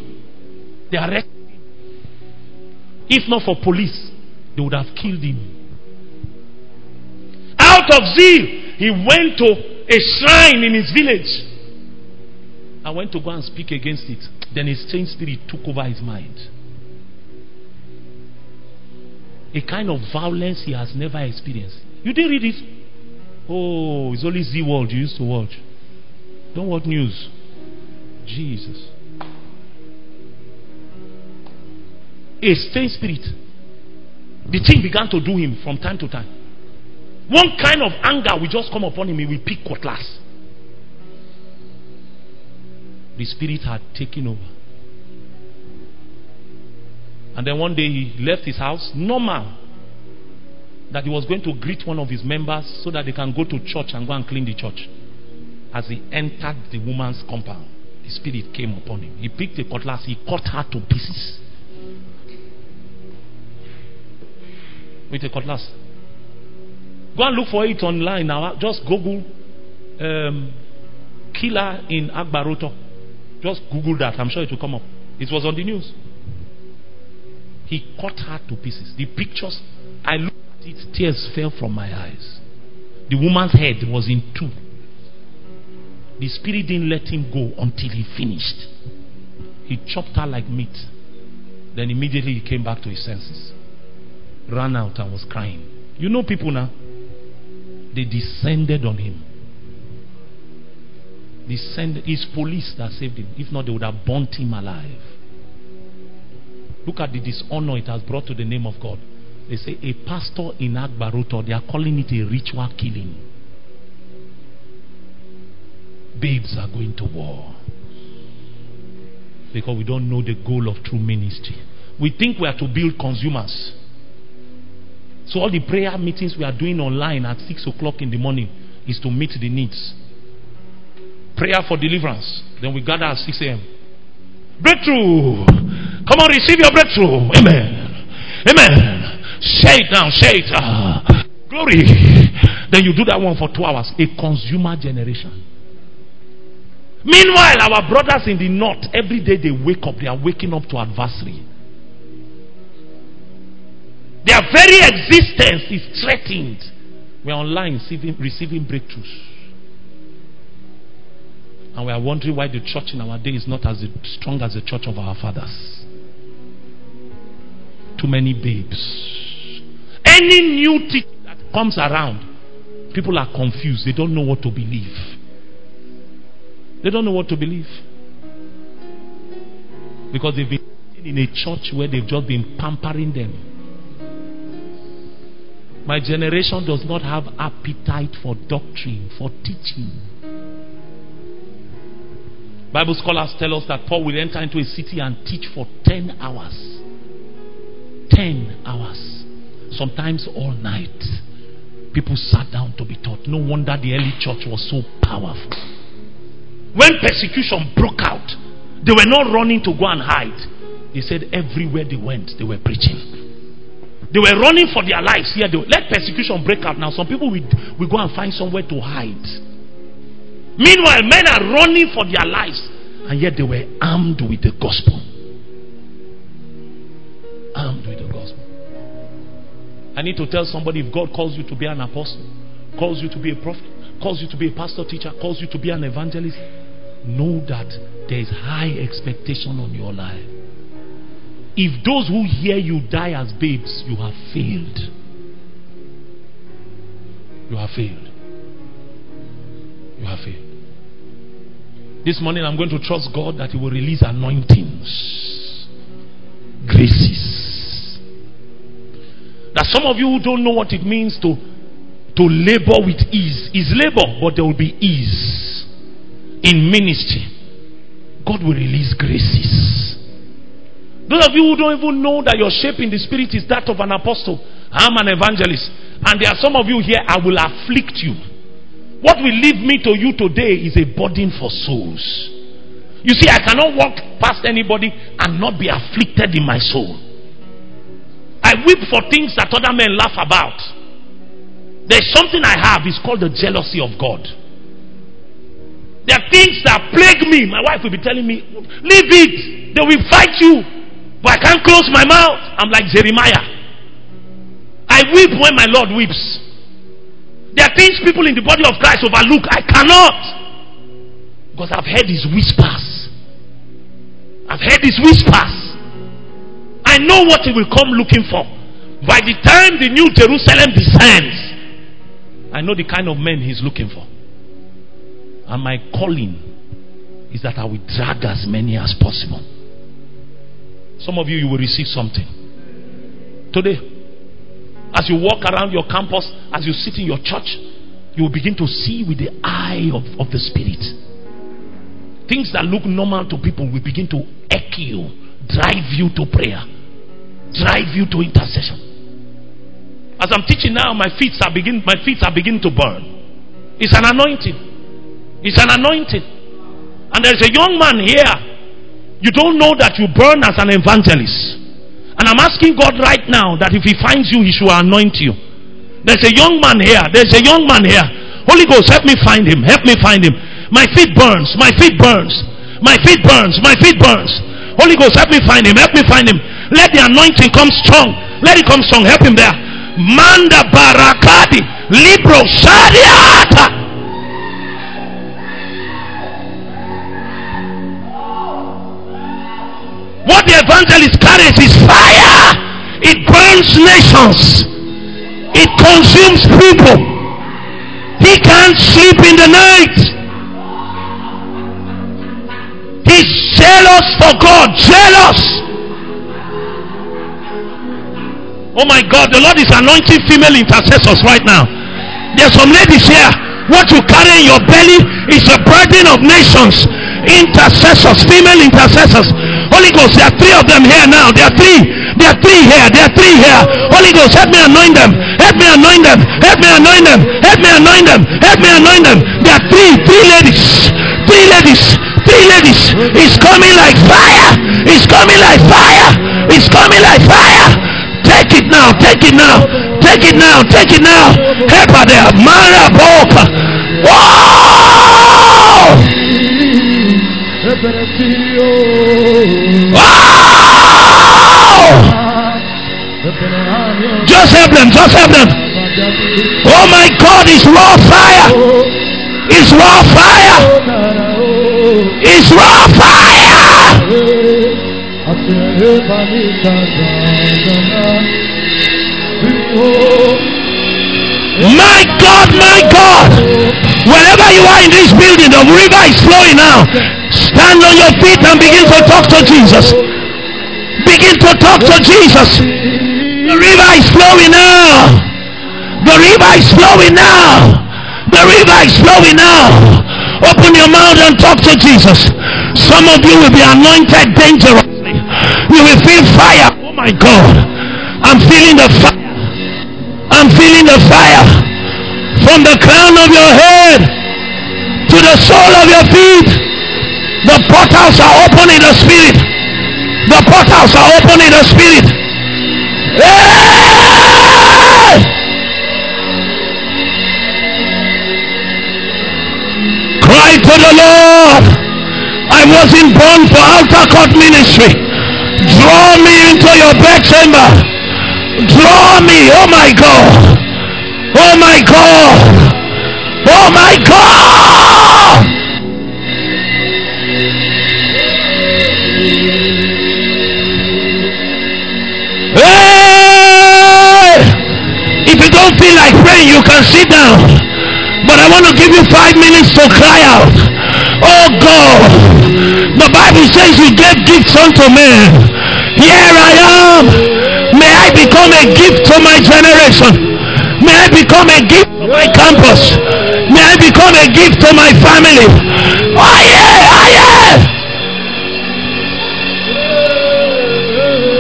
they arrested him. If not for police, they would have killed him. Out of zeal, he went to a shrine in his village I went to go and speak against it. Then a strange spirit took over his mind. A kind of violence he has never experienced. You didn't read it? Oh, it's only Zee World you used to watch. Don't watch news. Jesus. A strange spirit. The thing began to do him from time to time. One kind of anger will just come upon him, he will pick cutlass. The spirit had taken over. And then one day he left his house, normal. That he was going to greet one of his members so that they can go to church and go and clean the church. As he entered the woman's compound, the spirit came upon him. He picked a cutlass, he cut her to pieces. With a cutlass. Go and look for it online now. Just Google um, killer in Agbaroto. Just Google that. I'm sure it will come up. It was on the news. He cut her to pieces. The pictures, I looked tears fell from my eyes. The woman's head was in two. The spirit didn't let him go until he finished. He chopped her like meat. Then immediately he came back to his senses. Ran out and was crying. You know people now? They descended on him. Descended. It's police that saved him. If not, they would have burnt him alive. Look at the dishonor it has brought to the name of God. They say a pastor in Agbaroto, they are calling it a ritual killing. Babes are going to war. Because we don't know the goal of true ministry. We think we are to build consumers. So all the prayer meetings we are doing online at 6 o'clock in the morning is to meet the needs. Prayer for deliverance. Then we gather at 6 a.m. Breakthrough. Come on, receive your breakthrough. Amen. Amen. Say it now. Say it. Ah. Glory. Then you do that one for two hours. A consumer generation. Meanwhile, our brothers in the north, every day they wake up, they are waking up to adversary. Their very existence is threatened. We are online receiving, receiving breakthroughs. And we are wondering why the church in our day is not as strong as the church of our fathers. Too many babes. Any new teaching that comes around, people are confused. They don't know what to believe. They don't know what to believe. Because they've been in a church where they've just been pampering them. My generation does not have appetite for doctrine, for teaching. Bible scholars tell us that Paul will enter into a city and teach for 10 hours. 10 hours. Sometimes all night. People sat down to be taught. No wonder the early church was so powerful. When persecution broke out, they were not running to go and hide. They said everywhere they went, they were preaching. They were running for their lives. Here, they, let persecution break out now. Some people will go and find somewhere to hide. Meanwhile, men are running for their lives, and yet they were armed with the gospel. Armed with the gospel. I need to tell somebody if God calls you to be an apostle, calls you to be a prophet, calls you to be a pastor teacher, calls you to be an evangelist, know that there is high expectation on your life. If those who hear you die as babes, you have failed. You have failed. You have failed. This morning I'm going to trust God that He will release anointings, graces. Some of you who don't know what it means to, to labor with ease is labor, but there will be ease in ministry. God will release graces. Those of you who don't even know that your shape in the spirit is that of an apostle, I'm an evangelist, and there are some of you here, I will afflict you. What will leave me to you today is a burden for souls. You see, I cannot walk past anybody and not be afflicted in my soul. I weep for things that other men laugh about. There's something I have, it's called the jealousy of God. There are things that plague me. My wife will be telling me, Leave it, they will fight you. But I can't close my mouth. I'm like Jeremiah. I weep when my Lord weeps. There are things people in the body of Christ overlook. I cannot. Because I've heard his whispers. I've heard his whispers. I know what he will come looking for. By the time the new Jerusalem descends, I know the kind of men he's looking for. And my calling is that I will drag as many as possible. Some of you, you will receive something. Today, as you walk around your campus, as you sit in your church, you will begin to see with the eye of, of the Spirit. Things that look normal to people will begin to echo you, drive you to prayer, drive you to intercession. As I'm teaching now, my feet are begin my feet are beginning to burn. It's an anointing. It's an anointing. And there's a young man here. You don't know that you burn as an evangelist. And I'm asking God right now that if He finds you, He should anoint you. There's a young man here. There's a young man here. Holy Ghost, help me find him. Help me find him. My feet burns. My feet burns. My feet burns. My feet burns. Holy Ghost, help me find him. Help me find him. Let the anointing come strong. Let it come strong. Help him there. Manda barakadi. Libro shadiata. What the evangelist carries is fire. It burns nations. It consumes people. He can't sleep in the night. He's jealous for God. Jealous. Oh my God, the Lord is anointing female intercessors right now. There's some ladies here. What you carry in your belly is a burden of nations. Intercessors, female intercessors. Holy Ghost, there are three of them here now. There are three. There are three here. There are three here. Holy Ghost, help me anoint them. Help me anoint them. Help me anoint them. Help me anoint them. Help me anoint them. There are three, three ladies. Three ladies. Three ladies. It's coming like fire. It's coming like fire. It's coming like fire. Take it now. Take it now. Take it now. Take it now. Help her there. Mara Boka. Whoa! Wow! Just help them, just help them. Oh my God, it's raw fire. It's raw fire. It's raw fire. My God, my God. Wherever you are in this building, the river is flowing now. Stand on your feet and begin to talk to Jesus. Begin to talk to Jesus. The river is flowing now. The river is flowing now. The river is flowing now. Open your mouth and talk to Jesus. Some of you will be anointed dangerously. You will feel fire. Oh my God. I'm feeling the fire. I'm the fire from the crown of your head to the sole of your feet. The portals are open in the spirit. The portals are open in the spirit. Hey! Cry to the Lord. I wasn't born for outer court ministry. Draw me into your bed chamber. Draw me, oh my God. Oh my God. Oh my God. Hey! If you don't feel like praying, you can sit down. But I want to give you five minutes to cry out. Oh God. The Bible says you gave gifts unto men. Here I am. May I become a gift to my generation. May I become a gift to my campus. May I become a gift to my family. Oh yeah, oh yeah.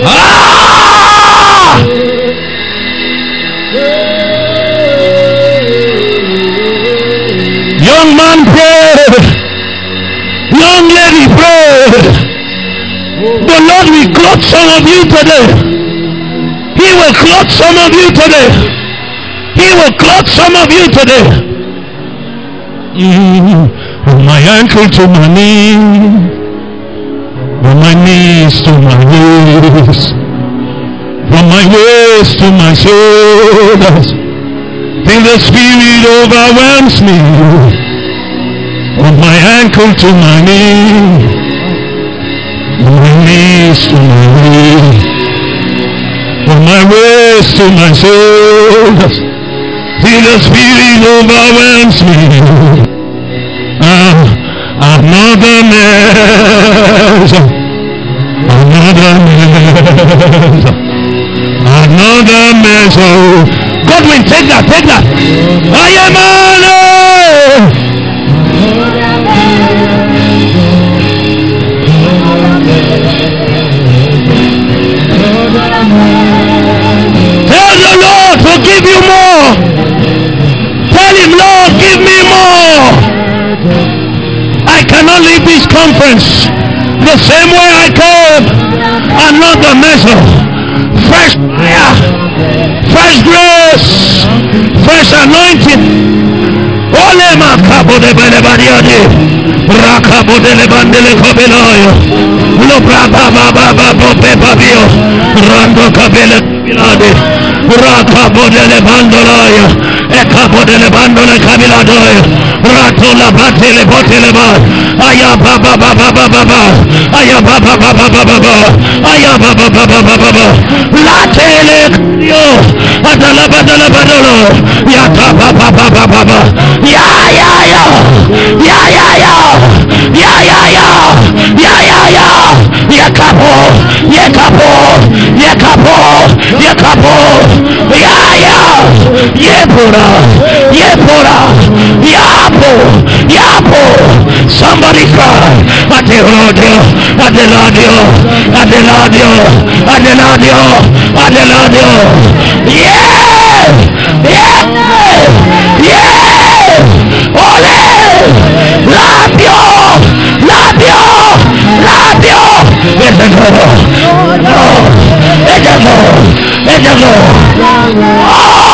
Ah! Young man pray. Young lady pray. The Lord will clothe some of you today. He will clothe some of you today. He will clothe some of you today. Mm, From my ankle to my knee. From my knees to my waist. From my waist to my shoulders. Till the spirit overwhelms me. From my ankle to my knee. From my knees to my knee. From my waist to my shoulders. The spirit overwhelms me. Ah, another measure. Another measure. Another measure. Godwin, take that, take that. I am honored. Tell the Lord to give you more. Tell him, Lord, give me more. I cannot leave this conference the same way I came. Another measure. Fresh fire. Fresh grace. Fresh anointing. Ole makabo de bele bariade. Rakabo de le bandele kobeloyo. Lo braba baba babo pe babio. Rando kabele bilade. Rakabo de le bandoloyo. Ekabo de le bandole kabiladoyo. Rato la batele botele ba. Aya baba baba baba ba. Aya baba baba baba ba. Aya baba baba baba ba. La tele yo. Adala badala badalo. Ya baba baba baba ba. Ya ya ya. Ya ya ya. Ya ya ya. Ya ya ya. Ya kapo. Ya kapo. Ya kapo. Ya kapo. Ya ya. Ye pura. Ye pura. Yapo. Yapo. Somebody cry. Adelodio. Adelodio. Adelodio. Adelodio. Adelodio. Yeah. Yeah. Yeah. Ole. Labio. Labio. Labio. It's a. No. Oh.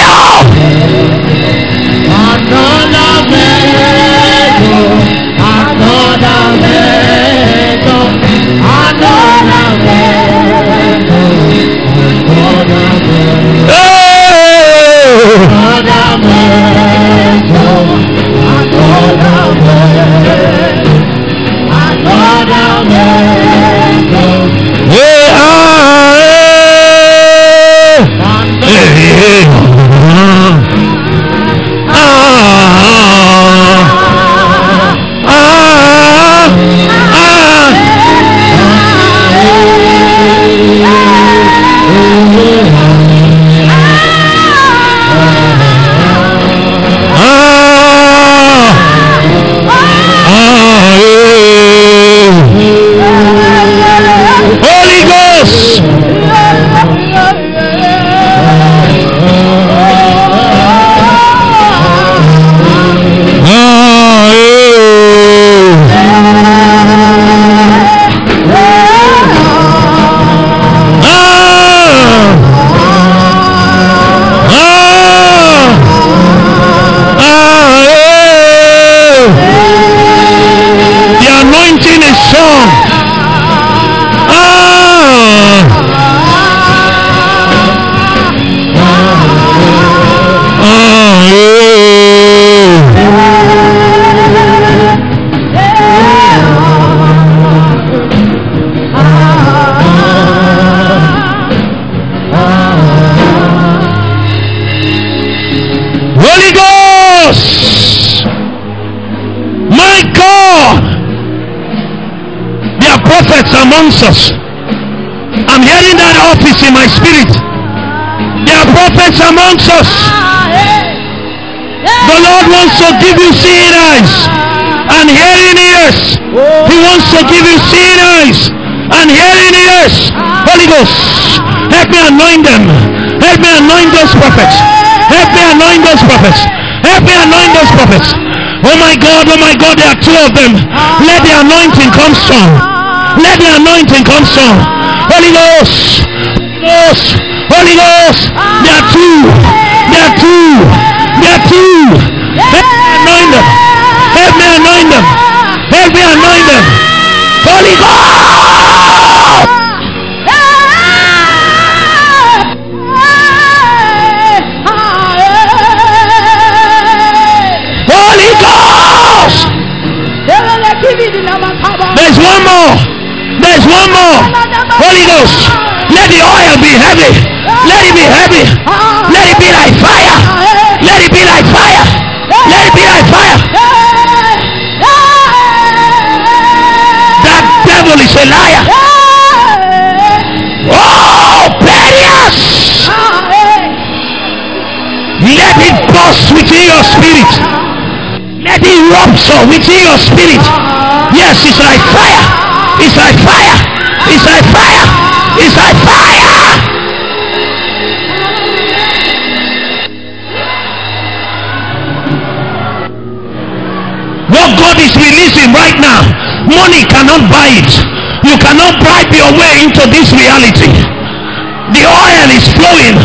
Hey. Prophets amongst us. I'm hearing that office in my spirit. There are prophets amongst us. The Lord wants to give you seeing eyes and hearing ears. He wants to give you seeing eyes and hearing ears. Holy Ghost, help me anoint them. Help me anoint those prophets. Help me anoint those prophets. Help me anoint those prophets. Oh my God, oh my God, there are two of them. Let the anointing come strong. Let the anointing come strong. Holy Ghost, Holy Ghost, Holy Ghost. There are two. There are two. There are two. Help me anoint them. Help me anoint them. Help me anoint them. Holy Ghost. More. Holy Ghost. Let the oil be heavy. Let it be heavy. Let it be like fire. Let it be like fire. Let it be like fire. That devil is a liar. Oh, Perias. Let it burst within your spirit. Let it rupture within your spirit. Yes, it's like fire. It's like fire. It's like fire. It's like fire. What God is releasing right now, money cannot buy it. You cannot bribe your way into this reality. The oil is flowing.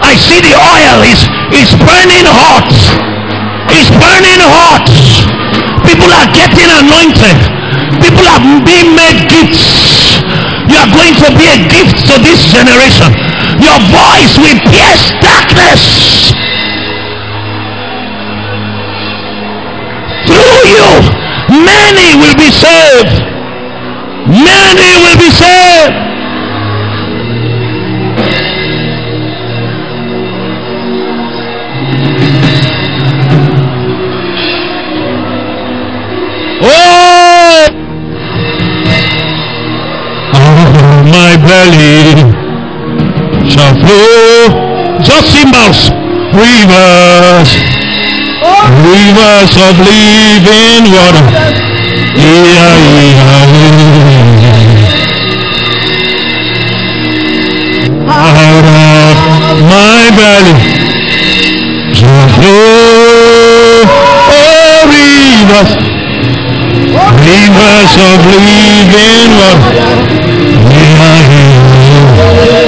I see the oil is is burning hot. It's burning hot. People are getting anointed. People are being made gifts. You are going to be a gift to this generation. Your voice will pierce darkness. Through you, many will be saved. Many will just cymbals, rivers, rivers of living water. Yeah, yeah, yeah. Out of my belly flow oh, rivers. Rivers of living water. Out of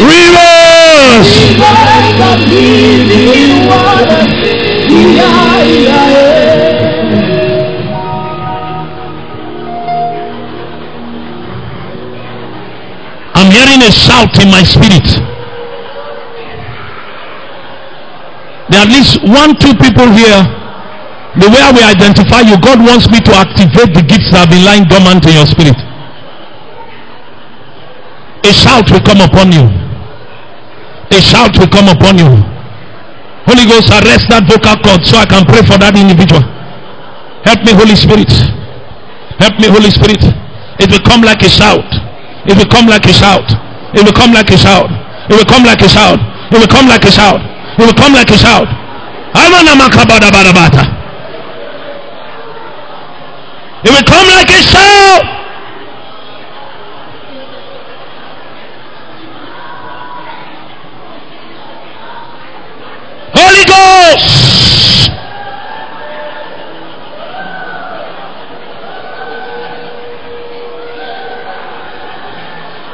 rivers. I'm hearing a shout in my spirit. There are at least one, two people here. The way will identify you, God wants me to activate the gifts that have been lying dormant in your spirit. Shout will come upon you. A shout will come upon you. Holy Ghost, arrest that vocal cord so I can pray for that individual. Help me, Holy Spirit. Help me, Holy Spirit. It will come like a shout. It will come like a shout. It will come like a shout. It will come like a shout. It will come like a shout. It will come like a shout. It will come like a shout. Holy Ghost.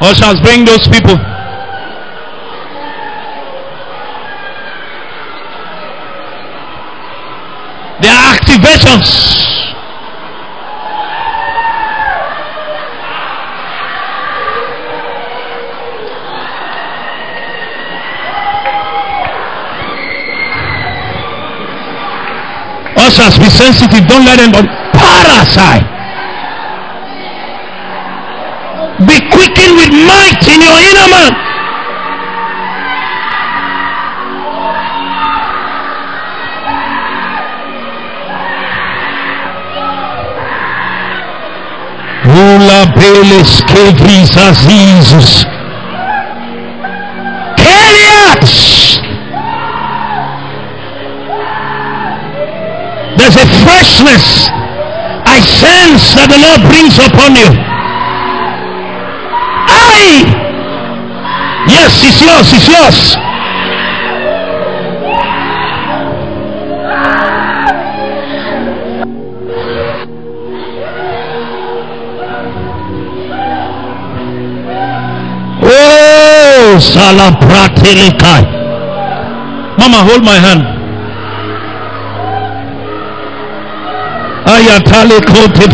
Ushers, bring those people. There are activations. Ushers, be sensitive. Don't let anybody parasite. Be with might in your inner man. There's a freshness I sense that the Lord brings upon you. Yours, it's yours. Mama, hold my hand.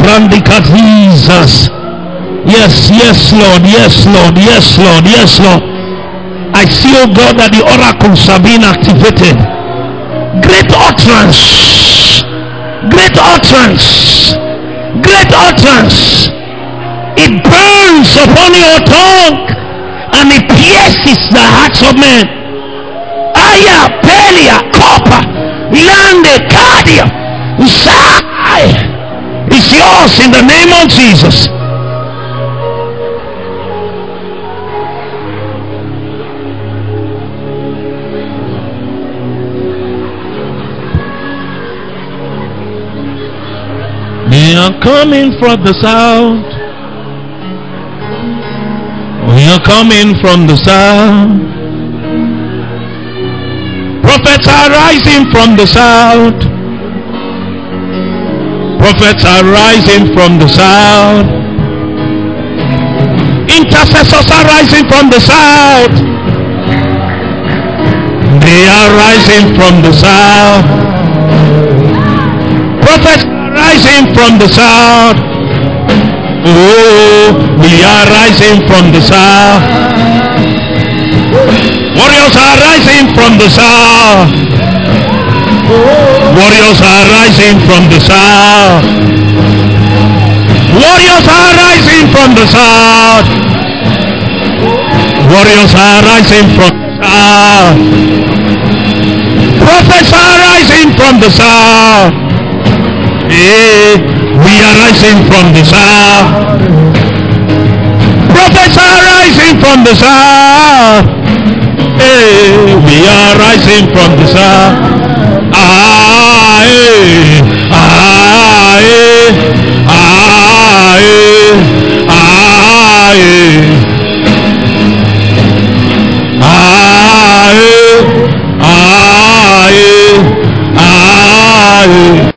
Brandikatizas. Yes, yes, Lord, yes, Lord, yes, Lord, yes, Lord. I see, oh God, that the oracles are being activated. Great utterance, great utterance, great utterance. It burns upon your tongue and it pierces the hearts of men. Aya, Pelia, Copper, Lande, Cardia, Zai is yours in the name of Jesus. Coming from the south. We are coming from the south. Prophets are rising from the south. Prophets are rising from the south. Intercessors are rising from the south. They are rising from the south. Prophets rising from the south. Oh, we are rising from the south. Warriors are rising from the south. Warriors are rising from the south. Warriors are rising from the south. Warriors are rising from the south. Prophets are rising from the south day we are rising from the south. Prophets are rising from the south. Hey, we are rising from the south. Ah, hey, ah, eh. ah, eh. ah, eh.